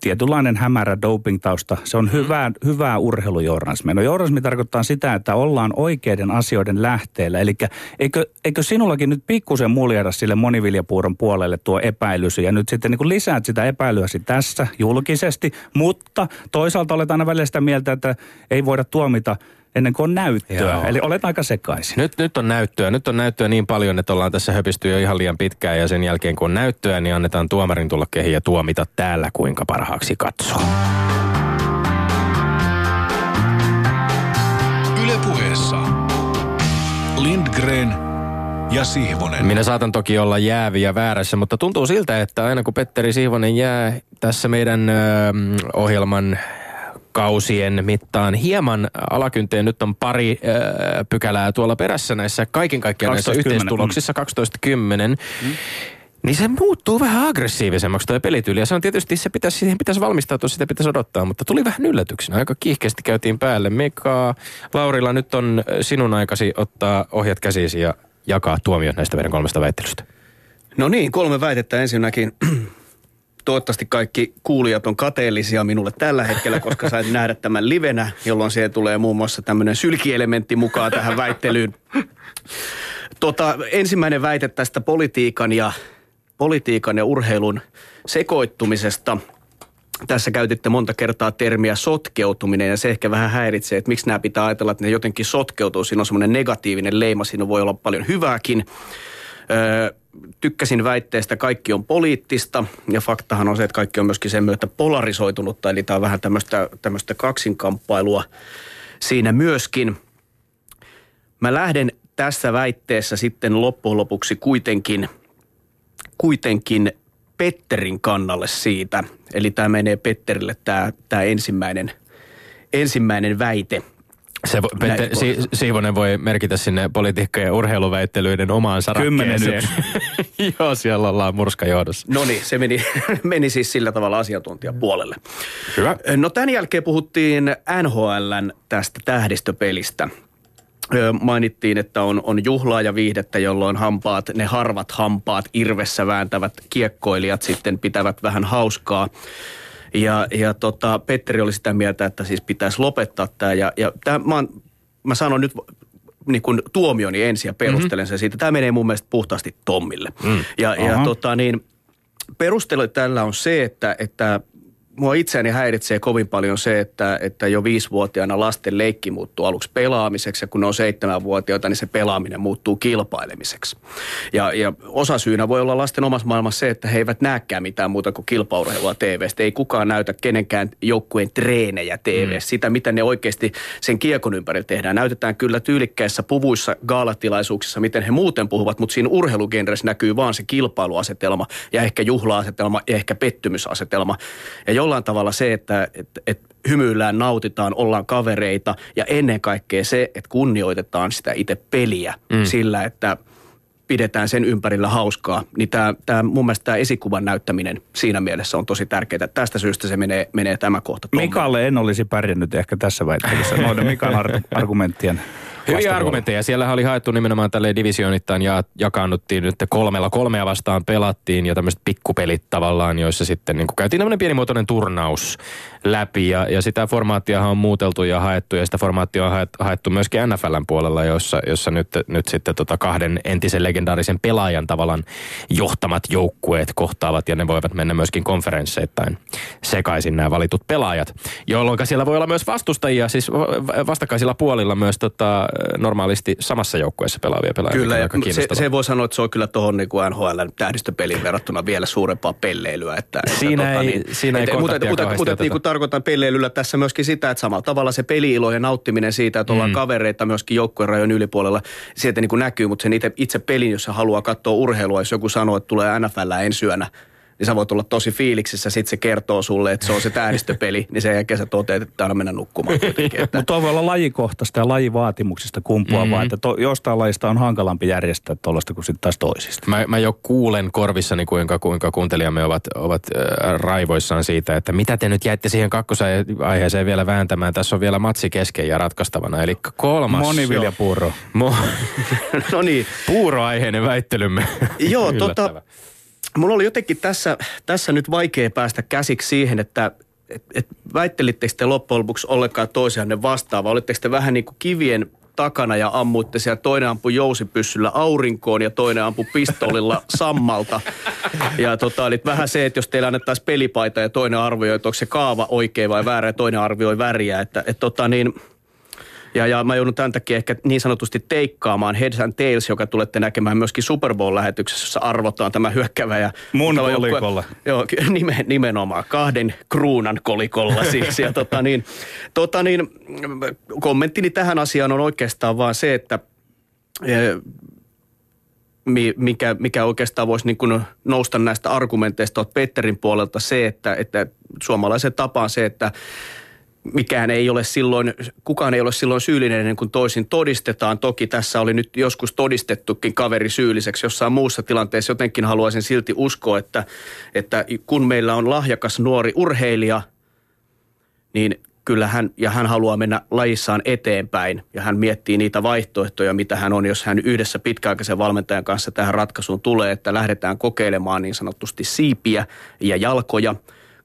tietynlainen hämärä doping-tausta, se on hyvää, hyvää urheilujournalismia. No journalismi tarkoittaa sitä, että ollaan oikeiden asioiden lähteellä. Eli eikö, eikö sinullakin nyt pikkusen muljada sille moniviljapuuron puolelle tuo epäilysi ja nyt sitten niin kuin lisäät sitä epäilyäsi tässä julkisesti, mutta toisaalta olet aina välillä sitä mieltä, että ei voida tuomita ennen kuin on näyttöä. Joo. Eli olet aika sekaisin. Nyt, nyt on näyttöä. Nyt on näyttöä niin paljon, että ollaan tässä höpisty jo ihan liian pitkään ja sen jälkeen kun on näyttöä, niin annetaan tuomarin tulla kehiin ja tuomita täällä kuinka parhaaksi katsoo. Ylepuheessa Lindgren ja Sihvonen. Minä saatan toki olla jäävi ja väärässä, mutta tuntuu siltä, että aina kun Petteri Sihvonen jää tässä meidän ö, ohjelman kausien mittaan hieman alakynteen. Nyt on pari ö, pykälää tuolla perässä näissä kaiken kaikkiaan näissä 12.10, yhteistuloksissa 12.10. Mm. Niin se muuttuu vähän aggressiivisemmaksi tuo pelityyli. Ja se on tietysti, se pitäisi, siihen pitäisi valmistautua, sitä pitäisi odottaa. Mutta tuli vähän yllätyksenä. Aika kiihkeästi käytiin päälle. Mika, Laurilla, nyt on sinun aikasi ottaa ohjat käsisi ja jakaa tuomiot näistä meidän kolmesta väittelystä. No niin, kolme väitettä ensinnäkin. Toivottavasti kaikki kuulijat on kateellisia minulle tällä hetkellä, koska sait nähdä tämän livenä, jolloin siihen tulee muun muassa tämmöinen sylkielementti mukaan tähän väittelyyn. Tota, ensimmäinen väite tästä politiikan ja, politiikan ja urheilun sekoittumisesta. Tässä käytitte monta kertaa termiä sotkeutuminen ja se ehkä vähän häiritsee, että miksi nämä pitää ajatella, että ne jotenkin sotkeutuu. Siinä on semmoinen negatiivinen leima, siinä voi olla paljon hyvääkin. Öö, tykkäsin väitteestä, kaikki on poliittista ja faktahan on se, että kaikki on myöskin sen myötä polarisoitunutta, eli tämä on vähän tämmöistä, tämmöistä kaksinkamppailua siinä myöskin. Mä lähden tässä väitteessä sitten loppujen lopuksi kuitenkin, kuitenkin Petterin kannalle siitä. Eli tämä menee Petterille tämä, tämä ensimmäinen, ensimmäinen väite. Se vo, Pette, Näin si, Siivonen voi merkitä sinne politiikka- ja urheiluväittelyiden omaan Kymmenen sarakkeeseen. Joo, siellä ollaan murskajohdossa. No niin, se meni, meni siis sillä tavalla asiantuntijapuolelle. Hyvä. No tämän jälkeen puhuttiin NHLn tästä tähdistöpelistä. Mainittiin, että on, on juhlaa ja viihdettä, jolloin hampaat, ne harvat hampaat irvessä vääntävät kiekkoilijat sitten pitävät vähän hauskaa. Ja, ja tota, Petteri oli sitä mieltä, että siis pitäisi lopettaa tämä. Ja, ja tää, mä, oon- mä sanon nyt niin kuin tuomioni ensin ja perustelen sen siitä. Tämä menee mun mielestä puhtaasti Tommille. Mm. Ja, ja tota niin, perustelu tällä on se, että, että mua itseäni häiritsee kovin paljon se, että, että jo viisivuotiaana lasten leikki muuttuu aluksi pelaamiseksi ja kun ne on seitsemänvuotiaita, niin se pelaaminen muuttuu kilpailemiseksi. Ja, ja osa syynä voi olla lasten omassa maailmassa se, että he eivät näkään mitään muuta kuin kilpaurheilua TV-stä. Ei kukaan näytä kenenkään joukkueen treenejä TV, mm. sitä mitä ne oikeasti sen kiekon ympärillä tehdään. Näytetään kyllä tyylikkäissä puvuissa gaalatilaisuuksissa, miten he muuten puhuvat, mutta siinä urheilugenressä näkyy vaan se kilpailuasetelma ja ehkä juhlaasetelma ja ehkä pettymysasetelma. Ja jollain tavalla se, että et, et hymyillään, nautitaan, ollaan kavereita ja ennen kaikkea se, että kunnioitetaan sitä itse peliä mm. sillä, että pidetään sen ympärillä hauskaa, niin tämä, tämä mun mielestä tämä esikuvan näyttäminen siinä mielessä on tosi tärkeää. Tästä syystä se menee, menee tämä kohta. Mikalle en olisi pärjännyt ehkä tässä väittelyssä noiden Mikan argumenttien Hyviä argumentteja. Siellä oli haettu nimenomaan tälle divisioonittain ja jakaannuttiin nyt kolmella. Kolmea vastaan pelattiin ja tämmöiset pikkupelit tavallaan, joissa sitten niin käytiin tämmöinen pienimuotoinen turnaus läpi. Ja, ja sitä formaattia on muuteltu ja haettu ja sitä formaattia on haettu myöskin NFLn puolella, jossa, jossa nyt, nyt sitten tota kahden entisen legendaarisen pelaajan tavallaan johtamat joukkueet kohtaavat ja ne voivat mennä myöskin konferensseittain sekaisin nämä valitut pelaajat. Jolloin siellä voi olla myös vastustajia, siis vastakkaisilla puolilla myös tota, normaalisti samassa joukkueessa pelaavia pelaajia. Kyllä, ja se, se, voi sanoa, että se on kyllä tuohon niin NHL tähdistöpeliin verrattuna vielä suurempaa pelleilyä. Että, siinä että, ei, tota, siinä niin, ei mutta, mutta, mutta niin kuin tarkoitan pelleilyllä tässä myöskin sitä, että samalla tavalla se peliilo ja nauttiminen siitä, että ollaan mm. kavereita myöskin joukkueen rajojen ylipuolella, sieltä niin kuin näkyy, mutta sen itse, itse pelin, jos haluaa katsoa urheilua, jos joku sanoo, että tulee NFL ensi yönä, niin sä voit olla tosi fiiliksissä, sit se kertoo sulle, että se on se tähdistöpeli, niin sen jälkeen sä toteat, että täällä mennä nukkumaan kuitenkin. Mutta toi voi olla lajikohtaista ja lajivaatimuksista kumpuavaa, mm-hmm. että to, jostain lajista on hankalampi järjestää tuollaista kuin sitten taas toisista. Mä, mä jo kuulen korvissani, kuinka, kuinka kuuntelijamme ovat, ovat äh, raivoissaan siitä, että mitä te nyt jäitte siihen kakkosaiheeseen vielä vääntämään. Tässä on vielä matsi kesken ja ratkaistavana, eli kolmas. Moniviljapuuro. Mo- no niin. Puuroaiheinen väittelymme. Joo, tota, mulla oli jotenkin tässä, tässä nyt vaikea päästä käsiksi siihen, että et, et väittelittekö te loppujen lopuksi ollenkaan toisianne vastaava? Olitteko te vähän niin kuin kivien takana ja ammuitte siellä. Toinen ampui jousipyssyllä aurinkoon ja toinen ampui pistolilla sammalta. Ja tota, eli vähän se, että jos teillä annettaisiin pelipaita ja toinen arvioi, että onko se kaava oikein vai väärä ja toinen arvioi väriä. Että, että tota niin, ja, ja mä joudun tämän takia ehkä niin sanotusti teikkaamaan Heads and Tails, joka tulette näkemään myöskin Super Bowl-lähetyksessä, jossa arvotaan tämä hyökkävä. Ja Mun kolikolla. Joo, nimen, nimenomaan kahden kruunan kolikolla siis. Ja tota niin, tota niin, kommenttini tähän asiaan on oikeastaan vaan se, että e, mikä, mikä oikeastaan voisi niin kuin nousta näistä argumenteista Petterin puolelta se, että, että suomalaisen tapaan se, että mikään ei ole silloin, kukaan ei ole silloin syyllinen ennen kuin toisin todistetaan. Toki tässä oli nyt joskus todistettukin kaveri syylliseksi jossain muussa tilanteessa. Jotenkin haluaisin silti uskoa, että, että kun meillä on lahjakas nuori urheilija, niin kyllä hän, ja hän haluaa mennä lajissaan eteenpäin ja hän miettii niitä vaihtoehtoja, mitä hän on, jos hän yhdessä pitkäaikaisen valmentajan kanssa tähän ratkaisuun tulee, että lähdetään kokeilemaan niin sanotusti siipiä ja jalkoja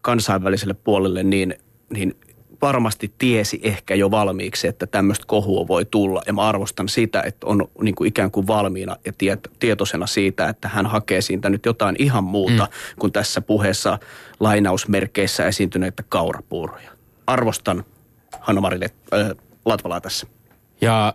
kansainväliselle puolelle, niin, niin varmasti tiesi ehkä jo valmiiksi, että tämmöistä kohua voi tulla. Ja mä arvostan sitä, että on niin kuin ikään kuin valmiina ja tiet, tietoisena siitä, että hän hakee siitä nyt jotain ihan muuta mm. kuin tässä puheessa lainausmerkeissä esiintyneitä kaurapuuroja. Arvostan Hanna-Marille äh, Latvalaa tässä. Ja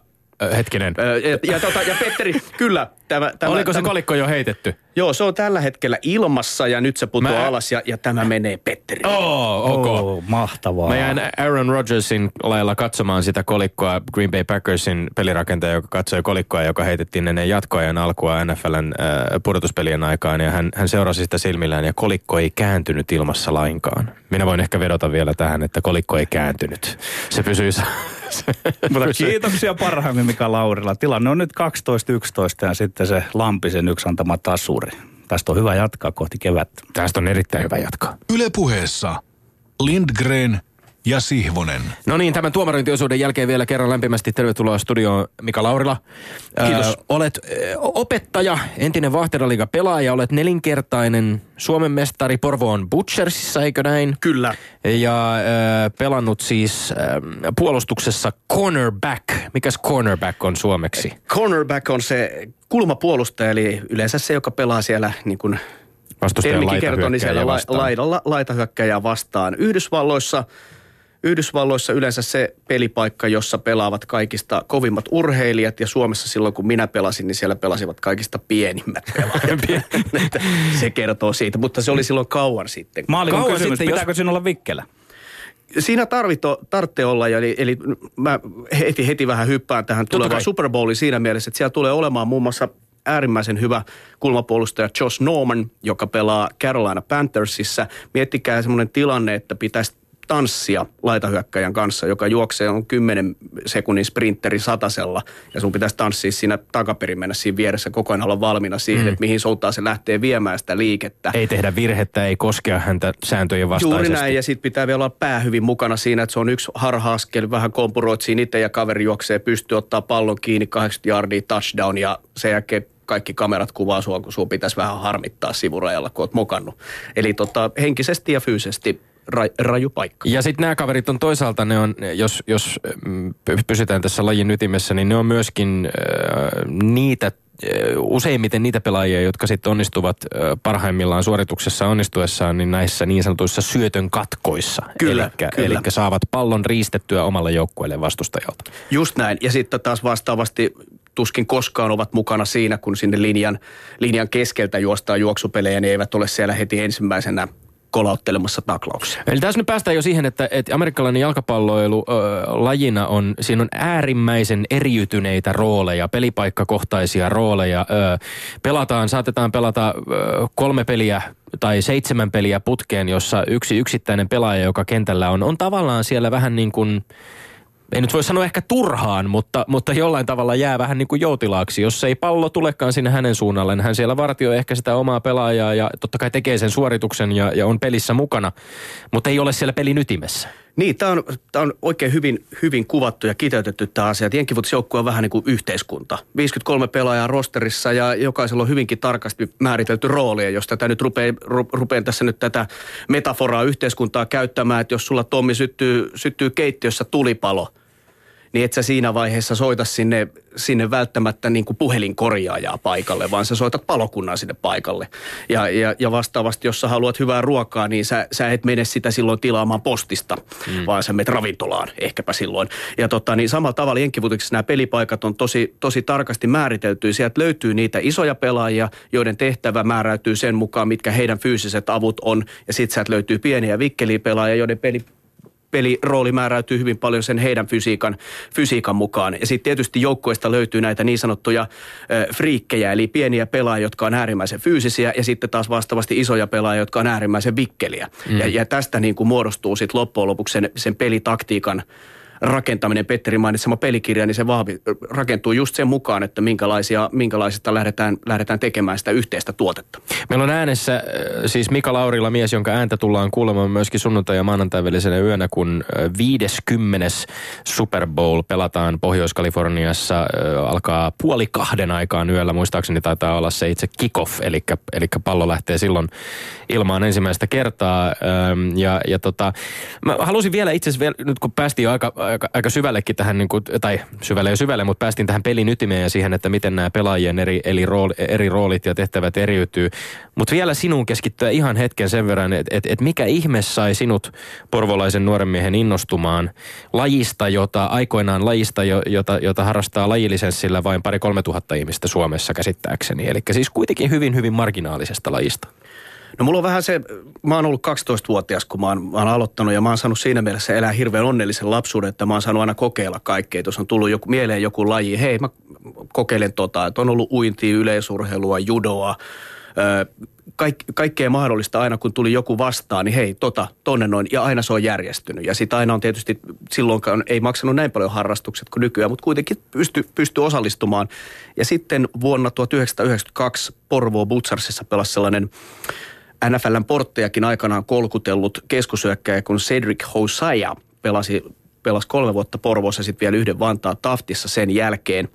hetkinen. Ja, ja, tota, ja Petteri, kyllä. Tämä, tämä, Oliko se kolikko jo heitetty? Joo, se on tällä hetkellä ilmassa ja nyt se putoaa Mä... alas ja, ja tämä menee Petteri. Oh, okay. oh, mahtavaa. Mä jäin Aaron Rodgersin lailla katsomaan sitä kolikkoa, Green Bay Packersin pelirakentaja, joka katsoi kolikkoa, joka heitettiin ennen jatkoajan alkua NFLn äh, pudotuspelien aikaan. Ja hän, hän seurasi sitä silmillään ja kolikko ei kääntynyt ilmassa lainkaan. Minä voin ehkä vedota vielä tähän, että kolikko ei kääntynyt. Se pysyi... Mutta kiitoksia parhaimmin Mika Laurila. Tilanne on nyt 12-11 ja sitten se Lampisen yksi antama tasuri. Tästä on hyvä jatkaa kohti kevättä. Tästä on erittäin hyvä jatkaa. Ylepuheessa Lindgren ja Sihvonen. No niin, tämän tuomarointiosuuden jälkeen vielä kerran lämpimästi tervetuloa studioon Mika Laurila. Kiitos. Ö, olet ö, opettaja, entinen Vahteraliiga pelaaja, olet nelinkertainen Suomen mestari Porvoon Butchersissa, eikö näin? Kyllä. Ja ö, pelannut siis ö, puolustuksessa cornerback. Mikäs cornerback on suomeksi? Cornerback on se kulmapuolustaja, eli yleensä se, joka pelaa siellä niin kuin Vastustajan Termikin kertoi, niin siellä laitahyökkäjä la, vastaan. laidalla laitahyökkäjää vastaan. Yhdysvalloissa, Yhdysvalloissa yleensä se pelipaikka, jossa pelaavat kaikista kovimmat urheilijat, ja Suomessa silloin kun minä pelasin, niin siellä pelasivat kaikista pienimmät pelaajat. Se kertoo siitä, mutta se oli silloin kauan sitten. Maalikon Kauan kysymys, sitten, jos- pitääkö sinun olla vikkelä? Siinä tarvito, tarvitsee olla, ja eli, eli mä heti, heti vähän hyppään tähän tulevaan kai. Super Bowliin siinä mielessä, että siellä tulee olemaan muun muassa äärimmäisen hyvä kulmapuolustaja Josh Norman, joka pelaa Carolina Panthersissa. Miettikää semmoinen tilanne, että pitäisi tanssia laitahyökkäjän kanssa, joka juoksee on 10 sekunnin sprinteri satasella ja sun pitäisi tanssia siinä takaperin mennä siinä vieressä koko ajan olla valmiina siihen, mm. että mihin suuntaan se lähtee viemään sitä liikettä. Ei tehdä virhettä, ei koskea häntä sääntöjen vastaisesti. Juuri näin, ja sitten pitää vielä olla pää hyvin mukana siinä, että se on yksi harha-askel, vähän kompuroit siinä itse ja kaveri juoksee, pystyy ottaa pallon kiinni 80 yardia touchdown ja sen jälkeen kaikki kamerat kuvaa sua, kun sun pitäisi vähän harmittaa sivurajalla, kun oot mokannut. Eli tota, henkisesti ja fyysisesti ra, raju paikka. Ja sitten nämä kaverit on toisaalta, ne on, jos, jos mm, py- pysytään tässä lajin ytimessä, niin ne on myöskin äh, niitä äh, useimmiten niitä pelaajia, jotka sitten onnistuvat äh, parhaimmillaan suorituksessa onnistuessaan, niin näissä niin sanotuissa syötön katkoissa. Kyllä, Elikkä, kyllä. elikkä saavat pallon riistettyä omalle joukkueelle vastustajalta. Just näin. Ja sitten taas vastaavasti tuskin koskaan ovat mukana siinä, kun sinne linjan, linjan keskeltä juostaa juoksupelejä, niin eivät ole siellä heti ensimmäisenä kolauttelemassa taklauksia. Eli tässä nyt päästään jo siihen, että, että amerikkalainen jalkapalloilu ö, lajina on, siinä on äärimmäisen eriytyneitä rooleja, pelipaikkakohtaisia rooleja. Ö, pelataan, saatetaan pelata ö, kolme peliä tai seitsemän peliä putkeen, jossa yksi yksittäinen pelaaja, joka kentällä on, on tavallaan siellä vähän niin kuin ei nyt voi sanoa ehkä turhaan, mutta, mutta jollain tavalla jää vähän niin kuin joutilaaksi. Jos ei pallo tulekaan sinne hänen suunnalleen, hän siellä vartioi ehkä sitä omaa pelaajaa ja totta kai tekee sen suorituksen ja, ja on pelissä mukana, mutta ei ole siellä pelin ytimessä. Niin, tämä on, on oikein hyvin, hyvin kuvattu ja kiteytetty tämä asia. Jenkkifutisjoukkue on vähän niin kuin yhteiskunta. 53 pelaajaa rosterissa ja jokaisella on hyvinkin tarkasti määritelty rooli. Ja jos tätä nyt rupean, ru, rupean tässä nyt tätä metaforaa yhteiskuntaa käyttämään, että jos sulla Tommi syttyy, syttyy keittiössä tulipalo, niin et sä siinä vaiheessa soita sinne, sinne välttämättä niin kuin puhelinkorjaajaa paikalle, vaan sä soitat palokunnan sinne paikalle. Ja, ja, ja vastaavasti, jos sä haluat hyvää ruokaa, niin sä, sä et mene sitä silloin tilaamaan postista, mm. vaan sä menet ravintolaan ehkäpä silloin. Ja tota, niin samalla tavalla jenkkivutiksessa nämä pelipaikat on tosi, tosi tarkasti määritelty. Sieltä löytyy niitä isoja pelaajia, joiden tehtävä määräytyy sen mukaan, mitkä heidän fyysiset avut on. Ja sitten sieltä löytyy pieniä vikkelipelaajia, joiden peli, pelirooli määräytyy hyvin paljon sen heidän fysiikan, fysiikan mukaan. Ja sitten tietysti joukkoista löytyy näitä niin sanottuja ö, friikkejä, eli pieniä pelaajia, jotka on äärimmäisen fyysisiä, ja sitten taas vastaavasti isoja pelaajia, jotka on äärimmäisen vikkeliä. Mm. Ja, ja tästä niin kuin muodostuu sitten loppujen lopuksi sen, sen pelitaktiikan rakentaminen, Petteri mainitsema pelikirja, niin se vahvi, rakentuu just sen mukaan, että minkälaisia, minkälaisista lähdetään, lähdetään tekemään sitä yhteistä tuotetta. Meillä on äänessä äh, siis Mika Laurila mies, jonka ääntä tullaan kuulemaan myöskin sunnuntai- ja maanantai välisenä yönä, kun äh, 50. Super Bowl pelataan Pohjois-Kaliforniassa. äh, Alkaa puoli kahden aikaan yöllä, muistaakseni taitaa olla se itse kickoff, eli, eli pallo lähtee silloin ilmaan ensimmäistä kertaa. Ähm, Ja, ja tota, mä halusin vielä itse asiassa, nyt kun päästiin aika, aika, aika syvällekin tähän, niin kuin, tai syvälle ja syvälle, mutta päästiin tähän pelin ytimeen ja siihen, että miten nämä pelaajien eri, eri, rooli, eri roolit ja tehtävät eriytyy. Mutta vielä sinun keskittyä ihan hetken sen verran, että et, et mikä ihme sai sinut porvolaisen nuoren miehen innostumaan lajista, jota aikoinaan lajista, jo- jota, jota harrastaa lajilisenssillä vain pari-kolme tuhatta ihmistä Suomessa käsittääkseni. Eli siis kuitenkin hyvin, hyvin marginaalisesta lajista. No mulla on vähän se, mä oon ollut 12-vuotias, kun mä oon, mä oon aloittanut ja mä oon saanut siinä mielessä elää hirveän onnellisen lapsuuden, että mä oon saanut aina kokeilla kaikkea. Jos on tullut joku, mieleen joku laji, hei mä kokeilen tota, että on ollut uintia, yleisurheilua, judoa, ö, kaik, kaikkea mahdollista aina kun tuli joku vastaan, niin hei tota, tonne noin, ja aina se on järjestynyt. Ja sitten aina on tietysti, silloinkaan ei maksanut näin paljon harrastukset kuin nykyään, mutta kuitenkin pysty, pysty osallistumaan. Ja sitten vuonna 1992 Porvoo Butsarsissa pelasi sellainen NFLn porttejakin aikanaan kolkutellut keskusyökkäjä, kun Cedric Hosea pelasi, pelasi kolme vuotta Porvoossa ja sitten vielä yhden Vantaa Taftissa sen jälkeen.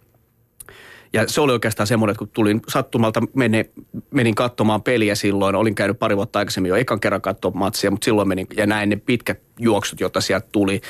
Ja se oli oikeastaan semmoinen, että kun tulin sattumalta, mene, menin katsomaan peliä silloin, olin käynyt pari vuotta aikaisemmin jo ekan kerran katsomaan matsia, mutta silloin menin ja näin ne pitkät juoksut, joita sieltä tuli.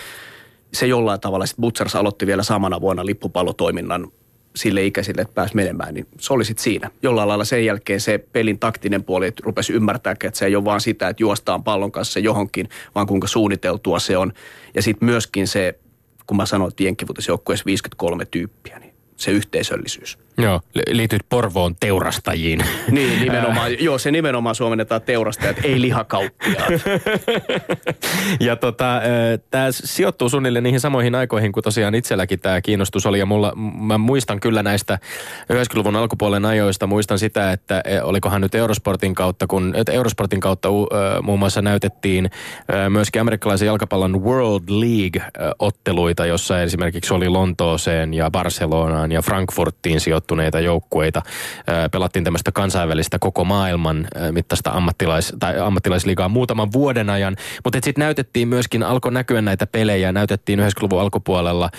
Se jollain tavalla, sitten Butsars aloitti vielä samana vuonna lippupallotoiminnan sille ikäisille, että pääsi menemään, niin se oli sitten siinä. Jollain lailla sen jälkeen se pelin taktinen puoli että rupesi ymmärtää, että se ei ole vaan sitä, että juostaan pallon kanssa johonkin, vaan kuinka suunniteltua se on. Ja sitten myöskin se, kun mä sanoin, että jenkkivuotisjoukkueessa 53 tyyppiä, niin se yhteisöllisyys. Joo, liityt Porvoon teurastajiin. Niin, nimenomaan. joo, se nimenomaan suomennetaan teurastajat, ei lihakauppiaat. ja tota, tämä sijoittuu suunnilleen niihin samoihin aikoihin, kun tosiaan itselläkin tämä kiinnostus oli. Ja mulla, mä muistan kyllä näistä 90-luvun alkupuolen ajoista, muistan sitä, että e, olikohan nyt Eurosportin kautta, kun Eurosportin kautta uh, muun muassa näytettiin uh, myöskin amerikkalaisen jalkapallon World League-otteluita, jossa esimerkiksi oli Lontooseen ja Barcelonaan ja Frankfurtiin sijoittu sijoittuneita joukkueita. Pelattiin tämmöistä kansainvälistä koko maailman mittaista ammattilais, tai ammattilaisliigaa muutaman vuoden ajan. Mutta sitten näytettiin myöskin, alkoi näkyä näitä pelejä. Näytettiin 90-luvun alkupuolella,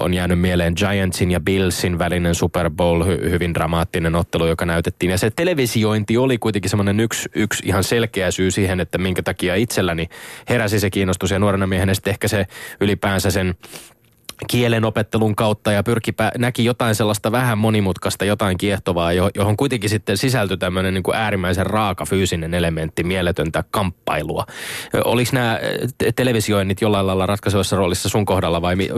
on jäänyt mieleen Giantsin ja Billsin välinen Super Bowl, hy, hyvin dramaattinen ottelu, joka näytettiin. Ja se televisiointi oli kuitenkin semmoinen yksi, yksi ihan selkeä syy siihen, että minkä takia itselläni heräsi se kiinnostus. Ja nuorena miehenä sitten ehkä se ylipäänsä sen kielen opettelun kautta ja pyrki, näki jotain sellaista vähän monimutkaista, jotain kiehtovaa, johon kuitenkin sitten sisältyi tämmöinen niin kuin äärimmäisen raaka fyysinen elementti, mieletöntä kamppailua. Oliko nämä televisioinnit jollain lailla ratkaisevassa roolissa sun kohdalla vai mi,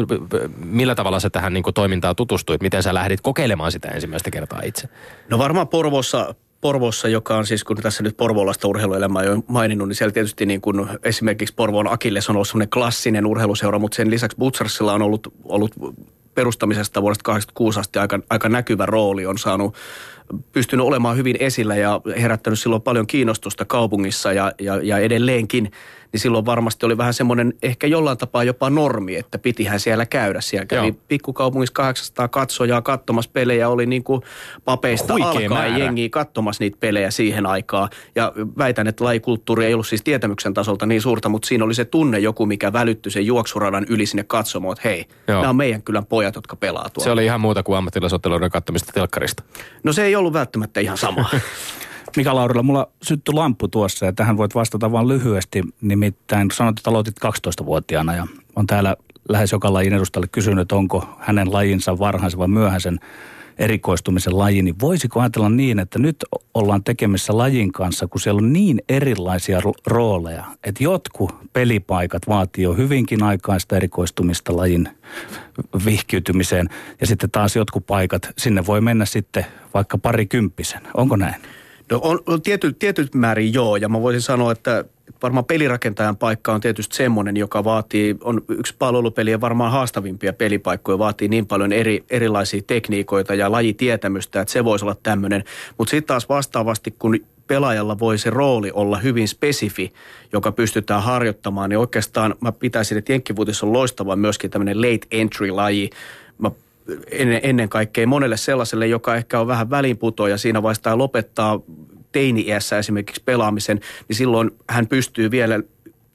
millä tavalla sä tähän niin kuin toimintaan tutustuit? Miten sä lähdit kokeilemaan sitä ensimmäistä kertaa itse? No varmaan Porvossa, Porvossa, joka on siis, kun tässä nyt Porvolasta urheiluelämää jo maininnut, niin siellä tietysti niin kuin esimerkiksi Porvoon Akilles on ollut semmoinen klassinen urheiluseura, mutta sen lisäksi Butsarsilla on ollut, ollut perustamisesta vuodesta 1986 asti aika, aika näkyvä rooli, on saanut pystynyt olemaan hyvin esillä ja herättänyt silloin paljon kiinnostusta kaupungissa ja, ja, ja edelleenkin – niin silloin varmasti oli vähän semmoinen ehkä jollain tapaa jopa normi, että pitihän siellä käydä. Siellä kävi Joo. pikkukaupungissa 800 katsojaa katsomassa pelejä, oli niin kuin papeista alkaen jengiä katsomassa niitä pelejä siihen aikaan. Ja väitän, että lajikulttuuri ei ollut siis tietämyksen tasolta niin suurta, mutta siinä oli se tunne joku, mikä välyttyi sen juoksuradan yli sinne katsomaan, että hei, Joo. nämä on meidän kylän pojat, jotka pelaa tuolla. Se oli ihan muuta kuin ammattilaisotteluiden katsomista telkkarista. No se ei ollut välttämättä ihan sama. Mika Laurila, mulla syttyi lamppu tuossa ja tähän voit vastata vain lyhyesti. Nimittäin sanoit, että aloitit 12-vuotiaana ja on täällä lähes joka lajin edustajalle kysynyt, onko hänen lajinsa varhaisen vai myöhäisen erikoistumisen laji, niin voisiko ajatella niin, että nyt ollaan tekemissä lajin kanssa, kun siellä on niin erilaisia rooleja, että jotkut pelipaikat vaatii jo hyvinkin aikaista erikoistumista lajin vihkiytymiseen, ja sitten taas jotkut paikat, sinne voi mennä sitten vaikka parikymppisen. Onko näin? No on, on tiety, tietyt määrin joo, ja mä voisin sanoa, että varmaan pelirakentajan paikka on tietysti semmoinen, joka vaatii, on yksi palvelupelien varmaan haastavimpia pelipaikkoja, vaatii niin paljon eri, erilaisia tekniikoita ja lajitietämystä, että se voisi olla tämmöinen. Mutta sitten taas vastaavasti, kun pelaajalla voi se rooli olla hyvin spesifi, joka pystytään harjoittamaan, niin oikeastaan mä pitäisin, että Jenkkivuutis on loistava myöskin tämmöinen late entry-laji. Ennen, kaikkea monelle sellaiselle, joka ehkä on vähän välinputoja siinä vaiheessa lopettaa teini-iässä esimerkiksi pelaamisen, niin silloin hän pystyy vielä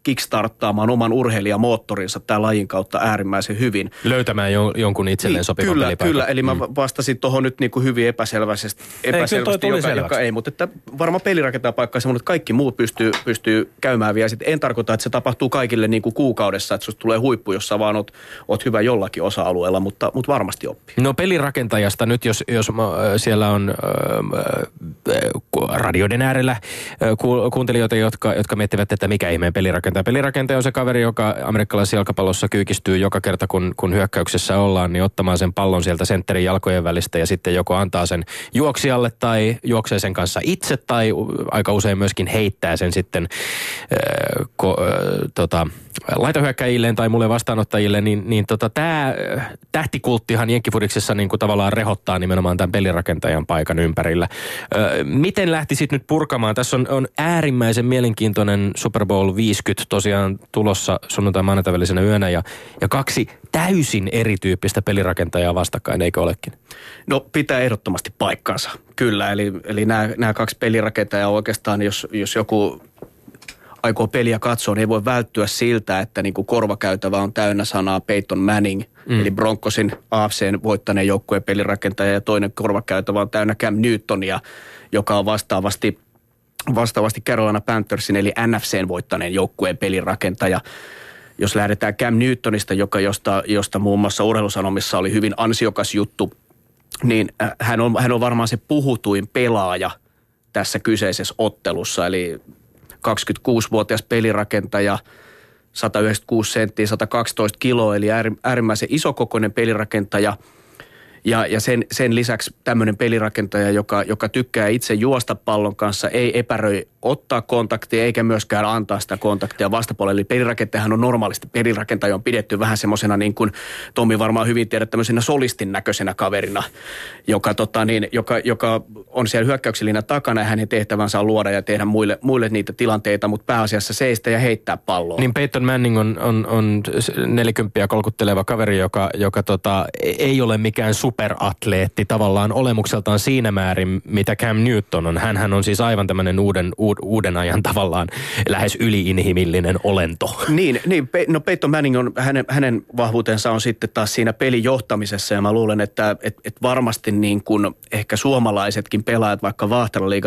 kickstarttaamaan oman urheilijamoottorinsa tämän lajin kautta äärimmäisen hyvin. Löytämään jo, jonkun itselleen niin, sopivan Kyllä, pelipaikan. kyllä. Eli mä mm. vastasin tuohon nyt niin kuin hyvin epäselvästi, epäselvästi ei, joka, joka, ei. Mutta että varmaan pelirakentaa paikka semmoinen, että kaikki muut pystyy, pystyy käymään vielä. Sitten en tarkoita, että se tapahtuu kaikille niin kuin kuukaudessa, että susta tulee huippu, jossa vaan oot, oot hyvä jollakin osa-alueella, mutta, mutta varmasti oppii. No pelirakentajasta nyt, jos, jos siellä on äh, radioiden äärellä äh, kuuntelijoita, jotka, jotka miettivät, että mikä ihmeen pelirakentaja rakentaja. Pelirakentaja on se kaveri, joka amerikkalaisessa jalkapallossa kyykistyy joka kerta, kun, kun hyökkäyksessä ollaan, niin ottamaan sen pallon sieltä sentterin jalkojen välistä ja sitten joko antaa sen juoksijalle tai juoksee sen kanssa itse tai aika usein myöskin heittää sen sitten äh, ko, äh, tota, laitohyökkäjilleen tai mulle vastaanottajille, niin, niin tota, tämä tähtikulttihan Jenkkifudiksessa niin kuin tavallaan rehottaa nimenomaan tämän pelirakentajan paikan ympärillä. Ö, miten lähtisit nyt purkamaan? Tässä on, on äärimmäisen mielenkiintoinen Super Bowl 50 tosiaan tulossa sunnuntai maanantai välisenä yönä ja, ja kaksi täysin erityyppistä pelirakentajaa vastakkain, eikö olekin? No pitää ehdottomasti paikkansa, kyllä. Eli, eli nämä, nämä kaksi pelirakentajaa oikeastaan, jos, jos joku aikoo peliä katsoa, niin ei voi välttyä siltä, että niin kuin korvakäytävä on täynnä sanaa Peyton Manning, mm. eli Broncosin AFCn voittaneen joukkueen pelirakentaja, ja toinen korvakäytävä on täynnä Cam Newtonia, joka on vastaavasti, vastaavasti Carolina Panthersin, eli NFCn voittaneen joukkueen pelirakentaja jos lähdetään Cam Newtonista, joka josta, josta muun muassa urheilusanomissa oli hyvin ansiokas juttu niin äh, hän on, hän on varmaan se puhutuin pelaaja tässä kyseisessä ottelussa. Eli 26-vuotias pelirakentaja, 196 senttiä, 112 kiloa, eli äärimmäisen isokokoinen pelirakentaja – ja, ja sen, sen lisäksi tämmöinen pelirakentaja, joka, joka tykkää itse juosta pallon kanssa, ei epäröi ottaa kontaktia eikä myöskään antaa sitä kontaktia vastapuolelle. Eli pelirakentajahan on normaalisti, pelirakentaja on pidetty vähän semmoisena niin kuin Tommi varmaan hyvin tiedät, tämmöisenä solistin näköisenä kaverina, joka, tota niin, joka, joka on siellä hyökkäyksellinen takana ja hänen tehtävänsä on luoda ja tehdä muille, muille niitä tilanteita, mutta pääasiassa seistä ja heittää palloa. Niin Peyton Manning on, on, on 40 kolkutteleva kaveri, joka, joka tota, ei ole mikään superatleetti tavallaan olemukseltaan siinä määrin, mitä Cam Newton on. Hänhän on siis aivan tämmöinen uuden, uuden ajan tavallaan lähes yliinhimillinen olento. Niin, niin no Peyton Manning on, hänen, hänen vahvuutensa on sitten taas siinä pelijohtamisessa ja mä luulen, että et, et varmasti niin kuin ehkä suomalaisetkin pelaajat vaikka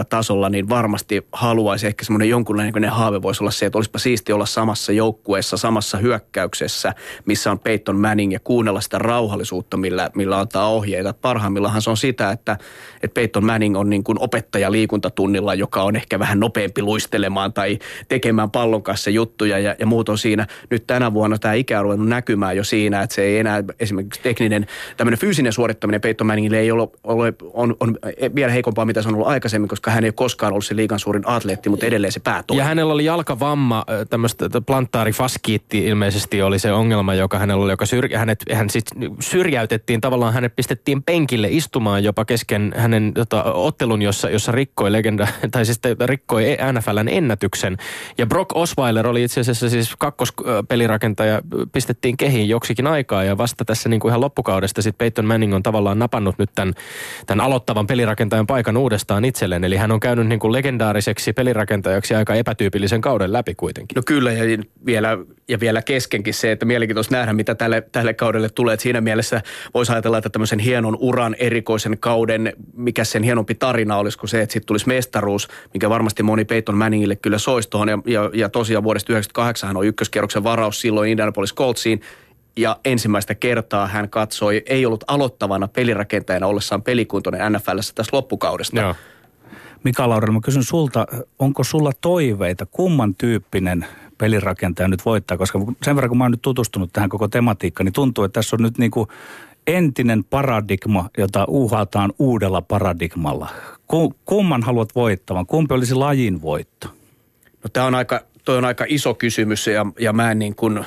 tasolla, niin varmasti haluaisi ehkä semmoinen jonkunlainen haave voisi olla se, että olisipa siisti olla samassa joukkueessa, samassa hyökkäyksessä, missä on Peyton Manning ja kuunnella sitä rauhallisuutta, millä, millä antaa ohjeita. Parhaimmillaan se on sitä, että, että Peyton Manning on niin kuin opettaja liikuntatunnilla, joka on ehkä vähän nopeampi luistelemaan tai tekemään pallon kanssa juttuja ja, ja muut on siinä. Nyt tänä vuonna tämä ikä on ruvennut näkymään jo siinä, että se ei enää esimerkiksi tekninen, tämmöinen fyysinen suorittaminen Peyton Manningille ei ole, ole on, on vielä heikompaa, mitä se on ollut aikaisemmin, koska hän ei koskaan ollut se liigan suurin atleetti, mutta edelleen se pää Ja hänellä oli jalkavamma, tämmöistä plantaarifaskiitti ilmeisesti oli se ongelma, joka hänellä oli, joka syr, hänet, hän sit syrjäytettiin tavallaan, hänet pistettiin penkille istumaan jopa kesken hänen tota, ottelun, jossa, jossa rikkoi legenda, tai siis rikkoi NFLn ennätyksen. Ja Brock Osweiler oli itse asiassa siis kakkospelirakentaja, pistettiin kehiin joksikin aikaa ja vasta tässä niin kuin ihan loppukaudesta sitten Peyton Manning on tavallaan napannut nyt tämän, tämän aloittavan pelirakentajan paikan uudestaan itselleen. Eli hän on käynyt niin kuin legendaariseksi pelirakentajaksi aika epätyypillisen kauden läpi kuitenkin. No kyllä ja vielä, ja vielä keskenkin se, että mielenkiintoista nähdä mitä tälle, tälle kaudelle tulee. Että siinä mielessä voisi ajatella, että tämmöisen hienon uran erikoisen kauden, mikä sen hienompi tarina olisi kuin se, että sitten tulisi mestaruus, mikä varmasti moni Peyton Manningille kyllä soisi tuohon. Ja, ja, ja tosiaan vuodesta 1998 hän on ykköskierroksen varaus silloin Indianapolis Coltsiin ja ensimmäistä kertaa hän katsoi, ei ollut aloittavana pelirakentajana ollessaan pelikuntoinen NFLssä tässä loppukaudesta. Joo. Mika Laurel, mä kysyn sulta, onko sulla toiveita, kumman tyyppinen pelirakentaja nyt voittaa? Koska sen verran kun mä oon nyt tutustunut tähän koko tematiikkaan, niin tuntuu, että tässä on nyt niin kuin entinen paradigma, jota uhataan uudella paradigmalla. Kumman haluat voittavan? Kumpi olisi lajin voitto? No tämä on aika, toi on aika iso kysymys ja, ja mä en niin kuin,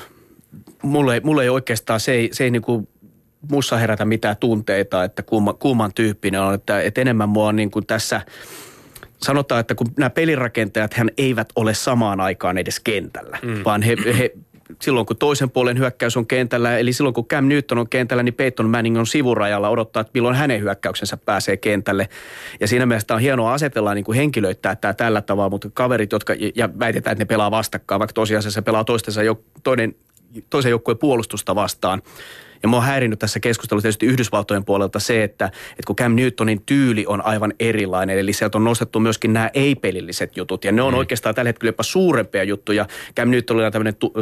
mulle, mulle ei oikeastaan, se ei, se ei niin kuin mussa herätä mitään tunteita, että kumma, kumman tyyppinen on. Että, että enemmän mua on niin kuin tässä, sanotaan, että kun nämä pelirakentajat hän eivät ole samaan aikaan edes kentällä, mm. vaan he, he silloin kun toisen puolen hyökkäys on kentällä, eli silloin kun Cam Newton on kentällä, niin Peyton Manning on sivurajalla odottaa, että milloin hänen hyökkäyksensä pääsee kentälle. Ja siinä mielessä on hienoa asetella niin kuin henkilöittää tämä tällä tavalla, mutta kaverit, jotka, ja väitetään, että ne pelaa vastakkain, vaikka tosiasiassa pelaa toistensa, toinen, toisen joukkueen puolustusta vastaan. Ja mua on häirinyt tässä keskustelussa tietysti Yhdysvaltojen puolelta se, että, että kun Cam Newtonin tyyli on aivan erilainen, eli sieltä on nostettu myöskin nämä ei-pelilliset jutut, ja ne on mm. oikeastaan tällä hetkellä jopa suurempia juttuja. Cam Newtonilla on tämmöinen tu-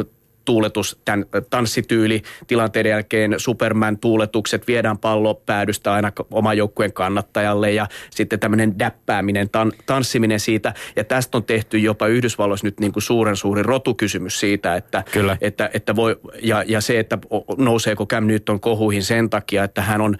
tuuletus, tämän tanssityyli, tilanteiden jälkeen Superman-tuuletukset, viedään pallo päädystä aina oman joukkueen kannattajalle ja sitten tämmöinen däppääminen, tan, tanssiminen siitä. Ja tästä on tehty jopa Yhdysvalloissa nyt niin kuin suuren suuri rotukysymys siitä, että, Kyllä. että, että voi, ja, ja se, että nouseeko Cam Newton kohuihin sen takia, että hän on,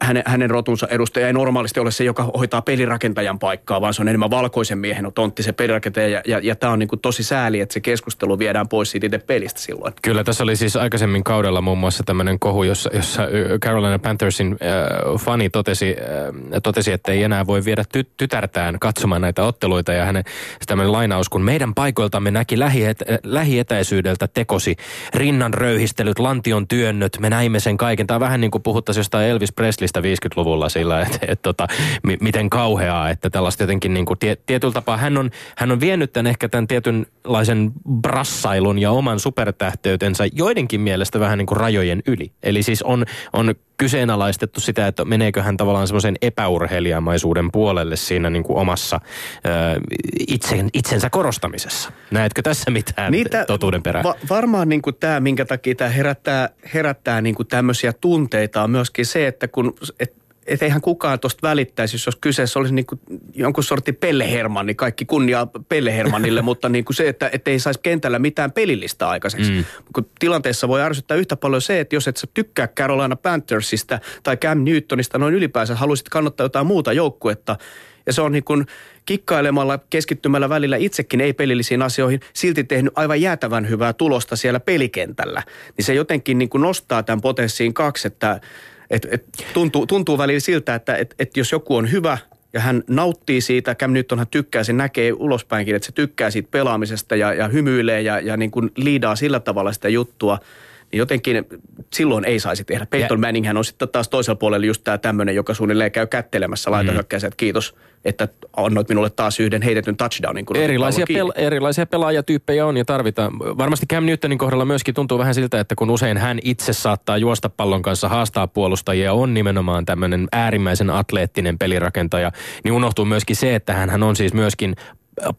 hän, hänen rotunsa edustaja ei normaalisti ole se, joka hoitaa pelirakentajan paikkaa, vaan se on enemmän valkoisen miehen tontti se pelirakentaja. Ja, ja, ja tämä on niin kuin tosi sääli, että se keskustelu viedään pois siitä itse pelistä pelistä silloin. Kyllä, tässä oli siis aikaisemmin kaudella muun muassa tämmöinen kohu, jossa, jossa Carolina Panthersin äh, fani totesi, äh, totesi, että ei enää voi viedä ty- tytärtään katsomaan näitä otteluita. Ja hänen tämmöinen lainaus, kun meidän paikoiltamme näki lähiet- lähietäisyydeltä tekosi, rinnan röyhistelyt, lantion työnnöt, me näimme sen kaiken. Tämä on vähän niin kuin puhuttaisiin jostain Elvis Preslistä 50-luvulla sillä, että, että tota, m- miten kauheaa, että tällaista jotenkin niin kuin tie- tietyllä tapaa hän on, hän on vienyt tämän ehkä tämän tietynlaisen brassailun ja oman super supertähteytensä joidenkin mielestä vähän niin kuin rajojen yli. Eli siis on, on kyseenalaistettu sitä, että meneekö hän tavallaan semmoisen epäurheilijamaisuuden puolelle siinä niin kuin omassa ö, itsen, itsensä korostamisessa. Näetkö tässä mitään Niitä, totuuden perää? Va- varmaan niin kuin tämä, minkä takia tämä herättää, herättää niin kuin tämmöisiä tunteita on myöskin se, että kun et, et eihän kukaan tuosta välittäisi, jos kyseessä olisi niin kuin jonkun sortin Pelleherman, niin kaikki kunnia Pellehermanille, mutta niin kuin se, että, että ei saisi kentällä mitään pelillistä aikaiseksi. Mm. Kun tilanteessa voi ärsyttää yhtä paljon se, että jos et sä tykkää Carolina Panthersista tai Cam Newtonista noin ylipäänsä, haluaisit kannattaa jotain muuta joukkuetta, ja se on niin kuin kikkailemalla, keskittymällä välillä itsekin ei-pelillisiin asioihin, silti tehnyt aivan jäätävän hyvää tulosta siellä pelikentällä. Niin se jotenkin niin kuin nostaa tämän potenssiin kaksi, että et, et tuntuu, tuntuu välillä siltä, että et, et jos joku on hyvä ja hän nauttii siitä, Cam Newtonhan tykkää, se näkee ulospäinkin, että se tykkää siitä pelaamisesta ja, ja hymyilee ja, ja niin kuin liidaa sillä tavalla sitä juttua – niin jotenkin silloin ei saisi tehdä. Peyton Manninghän on sitten taas toisella puolella just tämä tämmöinen, joka suunnilleen käy kättelemässä laitahyökkäisiä, mm. että kiitos, että annoit minulle taas yhden heitetyn touchdownin. Kun erilaisia, pel- erilaisia pelaajatyyppejä on ja tarvitaan. Varmasti Cam Newtonin kohdalla myöskin tuntuu vähän siltä, että kun usein hän itse saattaa juosta pallon kanssa, haastaa puolustajia, on nimenomaan tämmöinen äärimmäisen atleettinen pelirakentaja, niin unohtuu myöskin se, että hän on siis myöskin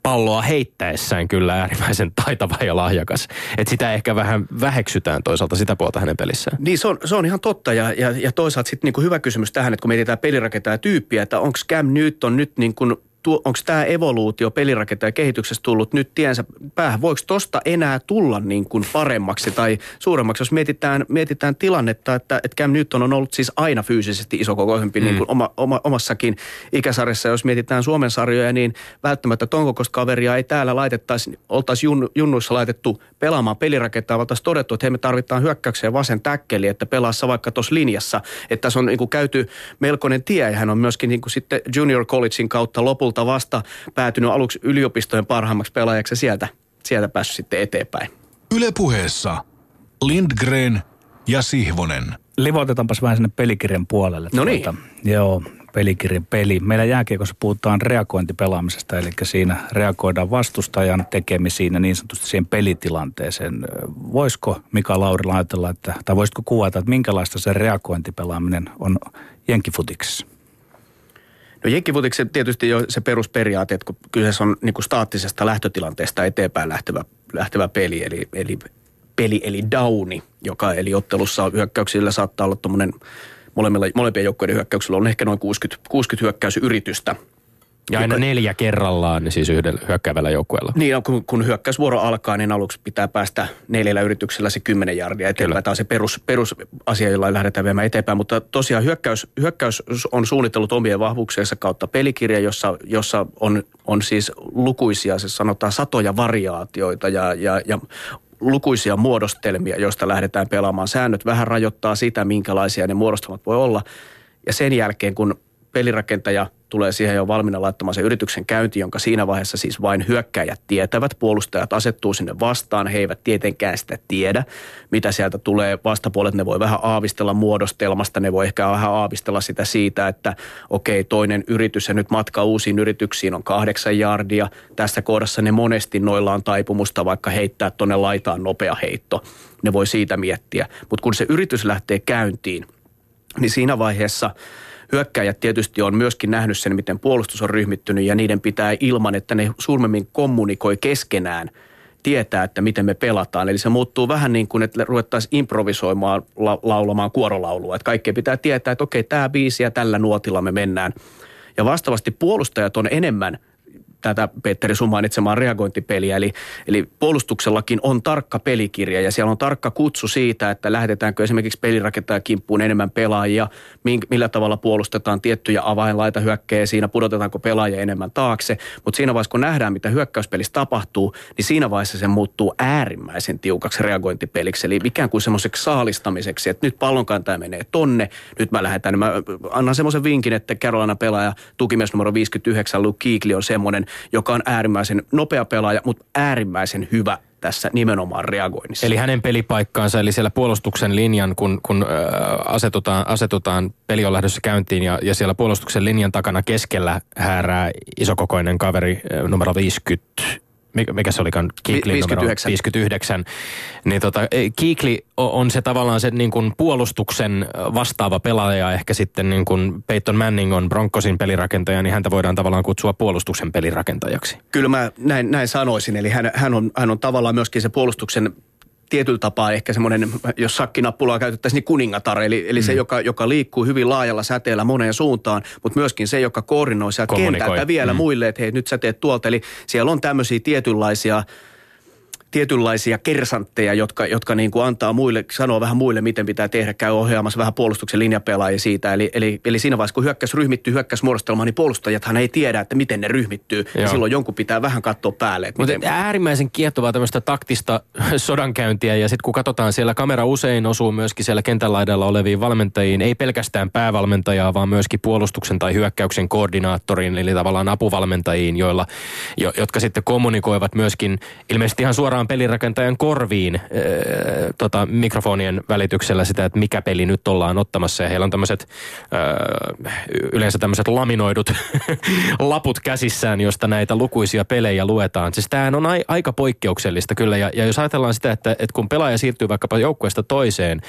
palloa heittäessään kyllä äärimmäisen taitava ja lahjakas. Että sitä ehkä vähän väheksytään toisaalta sitä puolta hänen pelissään. Niin se on, se on ihan totta ja, ja, ja toisaalta sitten niinku hyvä kysymys tähän, että kun mietitään pelirakentaa tyyppiä, että onko Cam Newton nyt niin kuin onko tämä evoluutio pelirakentajan kehityksessä tullut nyt tiensä päähän? Voiko tosta enää tulla niin kuin paremmaksi tai suuremmaksi, jos mietitään, mietitään tilannetta, että, että Cam Newton on ollut siis aina fyysisesti isokokoisempi mm. niin kuin oma, oma, omassakin ikäsarjassa. Jos mietitään Suomen sarjoja, niin välttämättä ton kokoista kaveria ei täällä laitettaisi, oltaisi jun, junnuissa laitettu pelaamaan pelirakentaa, oltaisiin todettu, että hei me tarvitaan hyökkäykseen vasen täkkeli, että pelaassa vaikka tuossa linjassa. Että tässä on niin kuin käyty melkoinen tie ja hän on myöskin niin kuin sitten junior collegein kautta lopulta lopulta vasta päätynyt aluksi yliopistojen parhaimmaksi pelaajaksi ja sieltä, sieltä päässyt sitten eteenpäin. Ylepuheessa Lindgren ja Sihvonen. Livotetaanpas vähän sinne pelikirjan puolelle. No niin. Tuota, joo, pelikirjan peli. Meillä jääkiekossa puhutaan reagointipelaamisesta, eli siinä reagoidaan vastustajan tekemisiin ja niin sanotusti siihen pelitilanteeseen. Voisiko Mika Laurila ajatella, että, tai voisitko kuvata, että minkälaista se reagointipelaaminen on jenkifutiksessa? No jenkkifutiksen tietysti jo se perusperiaate, että kun kyseessä on niin kuin staattisesta lähtötilanteesta eteenpäin lähtevä, lähtevä peli, eli, eli peli eli downi, joka eli ottelussa hyökkäyksillä saattaa olla tuommoinen molempien joukkojen hyökkäyksillä on ehkä noin 60, 60 hyökkäysyritystä – ja aina joka, neljä kerrallaan niin siis yhdellä hyökkäävällä joukkueella. Niin, kun, kun hyökkäysvuoro alkaa, niin aluksi pitää päästä neljällä yrityksellä se kymmenen jardia eteenpäin. Tämä on se perus, perusasia, jolla lähdetään viemään eteenpäin. Mutta tosiaan hyökkäys, hyökkäys on suunnitellut omien vahvuuksiensa kautta pelikirja, jossa, jossa on, on siis lukuisia, se sanotaan satoja variaatioita ja, ja, ja lukuisia muodostelmia, joista lähdetään pelaamaan. Säännöt vähän rajoittaa sitä, minkälaisia ne muodostelmat voi olla. Ja sen jälkeen, kun pelirakentaja – tulee siihen jo valmiina laittamaan se yrityksen käynti, jonka siinä vaiheessa siis vain hyökkäjät tietävät. Puolustajat asettuu sinne vastaan, he eivät tietenkään sitä tiedä, mitä sieltä tulee. Vastapuolet ne voi vähän aavistella muodostelmasta, ne voi ehkä vähän aavistella sitä siitä, että okei, toinen yritys ja nyt matka uusiin yrityksiin on kahdeksan jardia. Tässä kohdassa ne monesti noilla on taipumusta vaikka heittää tuonne laitaan nopea heitto. Ne voi siitä miettiä. Mutta kun se yritys lähtee käyntiin, niin siinä vaiheessa – hyökkäjät tietysti on myöskin nähnyt sen, miten puolustus on ryhmittynyt ja niiden pitää ilman, että ne suurmemmin kommunikoi keskenään tietää, että miten me pelataan. Eli se muuttuu vähän niin kuin, että ruvettaisiin improvisoimaan, la- laulamaan kuorolaulua. Että kaikkea pitää tietää, että okei, tämä biisi ja tällä nuotilla me mennään. Ja vastaavasti puolustajat on enemmän – tätä Petteri sun mainitsemaan reagointipeliä. Eli, eli puolustuksellakin on tarkka pelikirja ja siellä on tarkka kutsu siitä, että lähetetäänkö esimerkiksi pelirakentaja kimppuun enemmän pelaajia, millä tavalla puolustetaan tiettyjä avainlaita hyökkäjä, siinä pudotetaanko pelaajia enemmän taakse. Mutta siinä vaiheessa, kun nähdään, mitä hyökkäyspelissä tapahtuu, niin siinä vaiheessa se muuttuu äärimmäisen tiukaksi reagointipeliksi. Eli ikään kuin semmoiseksi saalistamiseksi, että nyt pallonkantaja menee tonne, nyt mä lähetän. Mä annan semmoisen vinkin, että Carolina pelaaja, tukimies numero 59, Luke Keekli on semmoinen, joka on äärimmäisen nopea pelaaja, mutta äärimmäisen hyvä tässä nimenomaan reagoinnissa. Eli hänen pelipaikkaansa, eli siellä puolustuksen linjan, kun, kun äh, asetutaan, asetutaan, peli on lähdössä käyntiin ja, ja siellä puolustuksen linjan takana keskellä häärää isokokoinen kaveri äh, numero 50 mikä se olikaan, Kiikli 59. 59, niin tota, Kiikli on se tavallaan se niin kuin puolustuksen vastaava pelaaja, ehkä sitten niin kuin Peyton Manning on Broncosin pelirakentaja, niin häntä voidaan tavallaan kutsua puolustuksen pelirakentajaksi. Kyllä mä näin, näin sanoisin, eli hän, hän, on, hän on tavallaan myöskin se puolustuksen tietyllä tapaa ehkä semmoinen, jos sakkinappulaa käytettäisiin, niin kuningatar, eli, eli mm. se, joka, joka liikkuu hyvin laajalla säteellä moneen suuntaan, mutta myöskin se, joka koordinoi sieltä kentältä vielä mm. muille, että hei nyt sä teet tuolta. Eli siellä on tämmöisiä tietynlaisia tietynlaisia kersantteja, jotka, jotka niin kuin antaa muille, sanoo vähän muille, miten pitää tehdä, käy ohjaamassa vähän puolustuksen linjapelaajia siitä. Eli, eli, eli siinä vaiheessa, kun hyökkäys ryhmittyy hyökkäysmuodostelmaan, niin puolustajathan ei tiedä, että miten ne ryhmittyy. Joo. Ja silloin jonkun pitää vähän katsoa päälle. Mutta miten... äärimmäisen kiehtovaa tämmöistä taktista sodankäyntiä. Ja sitten kun katsotaan, siellä kamera usein osuu myöskin siellä kentän laidalla oleviin valmentajiin, ei pelkästään päävalmentajaa, vaan myöskin puolustuksen tai hyökkäyksen koordinaattoriin, eli tavallaan apuvalmentajiin, joilla, jo, jotka sitten kommunikoivat myöskin ilmeisesti ihan suoraan suoraan pelirakentajan korviin äh, tota, mikrofonien välityksellä sitä, että mikä peli nyt ollaan ottamassa. Ja heillä on tämmöiset, äh, yleensä tämmöiset laminoidut laput käsissään, josta näitä lukuisia pelejä luetaan. Siis tämähän on ai, aika poikkeuksellista kyllä. Ja, ja jos ajatellaan sitä, että, että kun pelaaja siirtyy vaikkapa joukkueesta toiseen,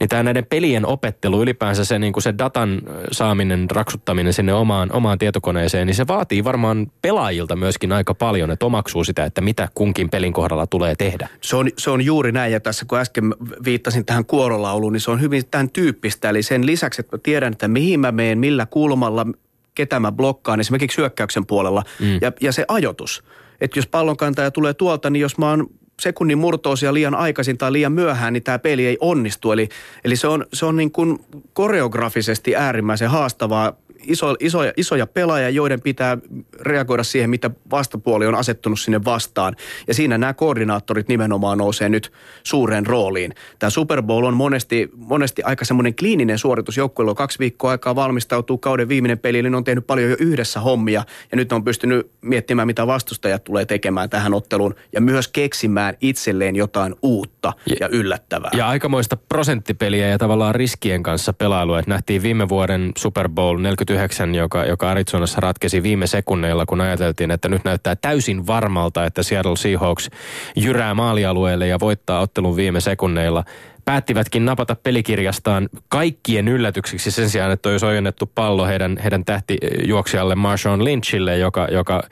niin tämä näiden pelien opettelu, ylipäänsä se, niin kuin se datan saaminen, raksuttaminen sinne omaan, omaan tietokoneeseen, niin se vaatii varmaan pelaajilta myöskin aika paljon, että omaksuu sitä, että mitä kunkin pelin kohdalla tulee tehdä. Se on, se on juuri näin ja tässä kun äsken viittasin tähän kuorolauluun, niin se on hyvin tämän tyyppistä. Eli sen lisäksi, että mä tiedän, että mihin mä meen, millä kulmalla, ketä mä blokkaan esimerkiksi hyökkäyksen puolella mm. ja, ja se ajoitus. Että jos pallonkantaja tulee tuolta, niin jos mä oon sekunnin murtoosia liian aikaisin tai liian myöhään, niin tämä peli ei onnistu. Eli, eli se on, se on niin kuin koreografisesti äärimmäisen haastavaa iso, isoja, isoja pelaajia, joiden pitää reagoida siihen, mitä vastapuoli on asettunut sinne vastaan. Ja siinä nämä koordinaattorit nimenomaan nousee nyt suureen rooliin. Tämä Super Bowl on monesti, monesti aika semmoinen kliininen suoritus. Joukkueella on kaksi viikkoa aikaa valmistautuu kauden viimeinen peli, eli ne on tehnyt paljon jo yhdessä hommia. Ja nyt on pystynyt miettimään, mitä vastustajat tulee tekemään tähän otteluun. Ja myös keksimään itselleen jotain uutta ja, ja yllättävää. Ja aikamoista prosenttipeliä ja tavallaan riskien kanssa pelailua. Että nähtiin viime vuoden Super Bowl 49 9, joka, joka Arizonassa ratkesi viime sekunneilla, kun ajateltiin, että nyt näyttää täysin varmalta, että Seattle Seahawks jyrää maalialueelle ja voittaa ottelun viime sekunneilla päättivätkin napata pelikirjastaan kaikkien yllätyksiksi sen sijaan, että olisi ojennettu pallo heidän, heidän tähtijuoksijalle Marshawn Lynchille, joka, joka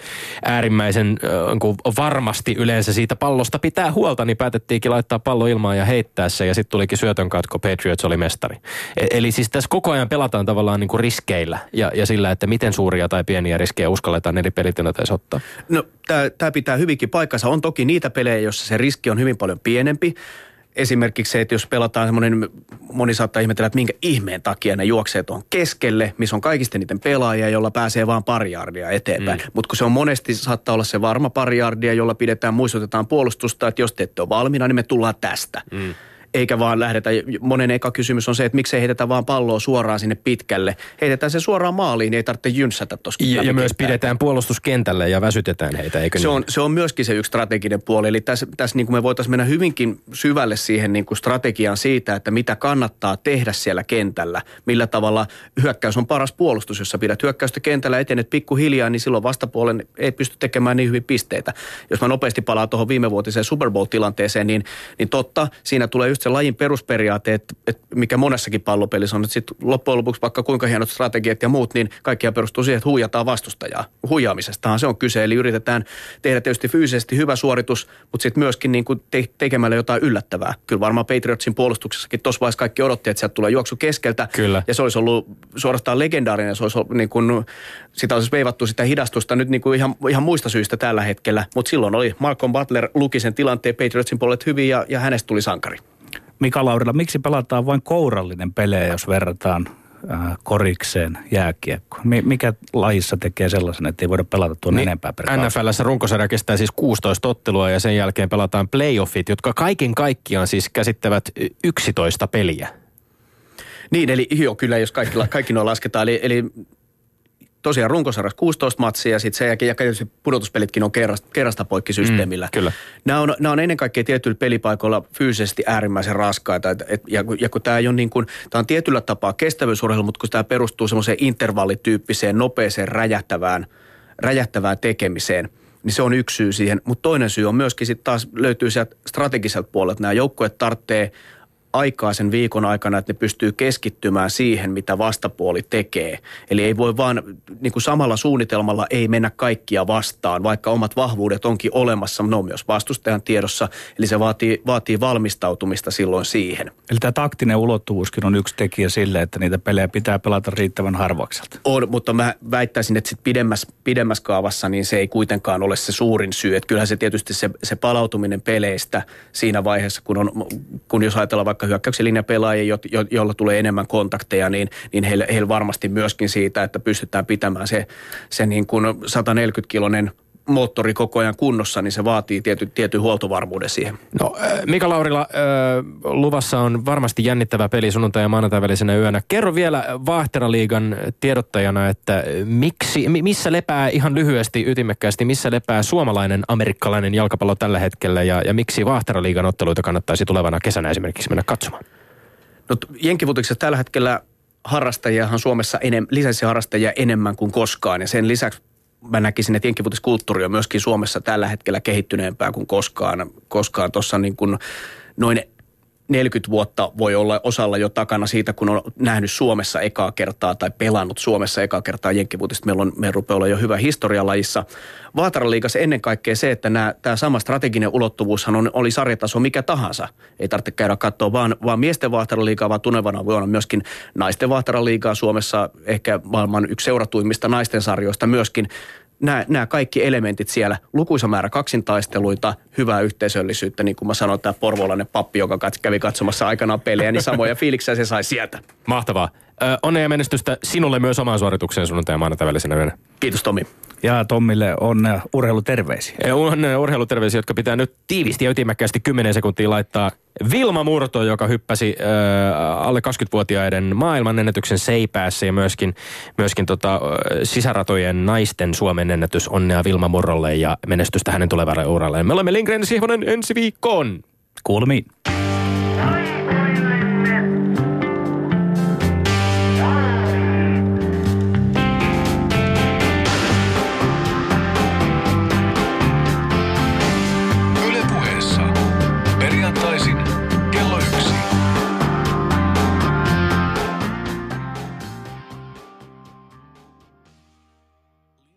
äärimmäisen äh, varmasti yleensä siitä pallosta pitää huolta, niin päätettiinkin laittaa pallo ilmaan ja heittää se ja sitten tulikin syötön katko, Patriots oli mestari. E- eli siis tässä koko ajan pelataan tavallaan niin kuin riskeillä ja, ja sillä, että miten suuria tai pieniä riskejä uskalletaan eri pelitilanteissa ottaa. No tämä pitää hyvinkin paikkansa. On toki niitä pelejä, joissa se riski on hyvin paljon pienempi esimerkiksi se, että jos pelataan semmoinen, moni saattaa ihmetellä, että minkä ihmeen takia ne juoksee tuon keskelle, missä on kaikista niiden pelaajia, jolla pääsee vaan pari jardia eteenpäin. Mm. Mutta kun se on monesti, saattaa olla se varma pari jardia, jolla pidetään, muistutetaan puolustusta, että jos te ette ole valmiina, niin me tullaan tästä. Mm eikä vaan lähdetä. Monen eka kysymys on se, että miksei heitetä vaan palloa suoraan sinne pitkälle. Heitetään se suoraan maaliin, niin ei tarvitse jynssätä tuossa. Ja, ja myös pidetään puolustuskentälle ja väsytetään heitä, eikö se niin? On, se on myöskin se yksi strateginen puoli. Eli tässä, tässä niin kuin me voitaisiin mennä hyvinkin syvälle siihen niin kuin strategiaan siitä, että mitä kannattaa tehdä siellä kentällä. Millä tavalla hyökkäys on paras puolustus, jossa pidät hyökkäystä kentällä, etenet pikkuhiljaa, niin silloin vastapuolen ei pysty tekemään niin hyvin pisteitä. Jos mä nopeasti palaan tuohon viimevuotiseen Super Bowl-tilanteeseen, niin, niin totta, siinä tulee just se lajin perusperiaate, että, että mikä monessakin pallopelissä on, että sitten loppujen lopuksi vaikka kuinka hienot strategiat ja muut, niin kaikkia perustuu siihen, että huijataan vastustajaa. Huijaamisestahan se on kyse, eli yritetään tehdä tietysti fyysisesti hyvä suoritus, mutta sitten myöskin niin kuin te- tekemällä jotain yllättävää. Kyllä varmaan Patriotsin puolustuksessakin tuossa vaiheessa kaikki odotti, että sieltä tulee juoksu keskeltä. Kyllä. Ja se olisi ollut suorastaan legendaarinen, se olisi ollut niin kuin, sitä olisi veivattu sitä hidastusta nyt niin kuin ihan, ihan muista syistä tällä hetkellä. Mutta silloin oli Malcolm Butler luki sen tilanteen Patriotsin puolet hyvin ja, ja hänestä tuli sankari. Mika Laurila, miksi pelataan vain kourallinen pelejä, jos verrataan äh, korikseen jääkiekko? Mikä lajissa tekee sellaisen, että ei voida pelata tuon niin, enempää per NFLssä runkosarja kestää siis 16 ottelua ja sen jälkeen pelataan playoffit, jotka kaiken kaikkiaan siis käsittävät 11 peliä. Niin, eli joo, kyllä, jos kaikki, kaikki nuo lasketaan. Eli, eli tosiaan runkosarjassa 16 matsia ja sitten sen jälkeen ja tietysti pudotuspelitkin on kerrasta, kerrasta poikki systeemillä. Mm, kyllä. Nämä on, nämä on ennen kaikkea tietyillä pelipaikoilla fyysisesti äärimmäisen raskaita. Et, et, ja, ja kun tämä ei ole niin kuin, tämä on tietyllä tapaa kestävyysurheilu, mutta kun tämä perustuu semmoiseen intervallityyppiseen, nopeeseen, räjähtävään, räjähtävään tekemiseen – niin se on yksi syy siihen. Mutta toinen syy on myöskin sitten taas löytyy sieltä strategiselta puolelta. Nämä joukkueet tarvitsee aikaa sen viikon aikana, että ne pystyy keskittymään siihen, mitä vastapuoli tekee. Eli ei voi vaan niin kuin samalla suunnitelmalla ei mennä kaikkia vastaan, vaikka omat vahvuudet onkin olemassa, ne on myös vastustajan tiedossa. Eli se vaatii, vaatii valmistautumista silloin siihen. Eli tämä taktinen ulottuvuuskin on yksi tekijä sille, että niitä pelejä pitää pelata riittävän harvakselta. On, mutta mä väittäisin, että sit pidemmässä, pidemmässä kaavassa niin se ei kuitenkaan ole se suurin syy. Että kyllähän se tietysti se, se palautuminen peleistä siinä vaiheessa, kun, on, kun jos ajatellaan vaikka hyökkäyksen linjapelaajia, jo, joilla tulee enemmän kontakteja, niin, niin heillä, heillä varmasti myöskin siitä, että pystytään pitämään se, se niin kuin 140-kilonen moottori koko ajan kunnossa, niin se vaatii tiety, tietyn huoltovarmuuden siihen. No Mika Laurila, luvassa on varmasti jännittävä peli sunnuntai- ja maanantai välisenä yönä. Kerro vielä Vaahteraliigan tiedottajana, että miksi, missä lepää ihan lyhyesti, ytimekkäästi, missä lepää suomalainen, amerikkalainen jalkapallo tällä hetkellä ja, ja miksi Vaahteraliigan otteluita kannattaisi tulevana kesänä esimerkiksi mennä katsomaan? No Jenkivutiksessa tällä hetkellä harrastajiahan Suomessa enem, lisenssiharrastajia enemmän kuin koskaan ja sen lisäksi mä näkisin, että jenkkivutiskulttuuri on myöskin Suomessa tällä hetkellä kehittyneempää kuin koskaan. Koskaan tuossa niin kuin noin 40 vuotta voi olla osalla jo takana siitä, kun on nähnyt Suomessa ekaa kertaa tai pelannut Suomessa ekaa kertaa jenkkivutista. Meillä, on, meillä rupeaa olla jo hyvä historia lajissa. Vaataraliigassa ennen kaikkea se, että nämä, tämä sama strateginen ulottuvuushan on, oli sarjataso mikä tahansa. Ei tarvitse käydä katsoa vaan, vaan miesten vaataraliigaa, vaan tulevana vuonna myöskin naisten vaataraliigaa Suomessa, ehkä maailman yksi seuratuimmista naisten sarjoista myöskin nämä, nämä kaikki elementit siellä, lukuisa määrä kaksintaisteluita, hyvää yhteisöllisyyttä, niin kuin mä sanoin, tämä porvolainen pappi, joka kävi katsomassa aikanaan pelejä, niin samoja fiiliksiä se sai sieltä. Mahtavaa. Ö, onnea ja menestystä sinulle myös omaan suoritukseen sunnuntai ja maanantai välisenä yönä. Kiitos Tomi. Ja Tommille onnea urheiluterveisiä. Ja onnea urheiluterveisiä, jotka pitää nyt tiivisti ja ytimäkkäästi 10 sekuntia laittaa Vilma Murto, joka hyppäsi äh, alle 20-vuotiaiden maailmanennätyksen seipäässä ja myöskin, myöskin tota, sisäratojen naisten Suomen ennätys. Onnea Vilma Murrolle ja menestystä hänen tulevalle uralleen. Me olemme Lindgren Sihvonen ensi viikkoon. Kuulumiin.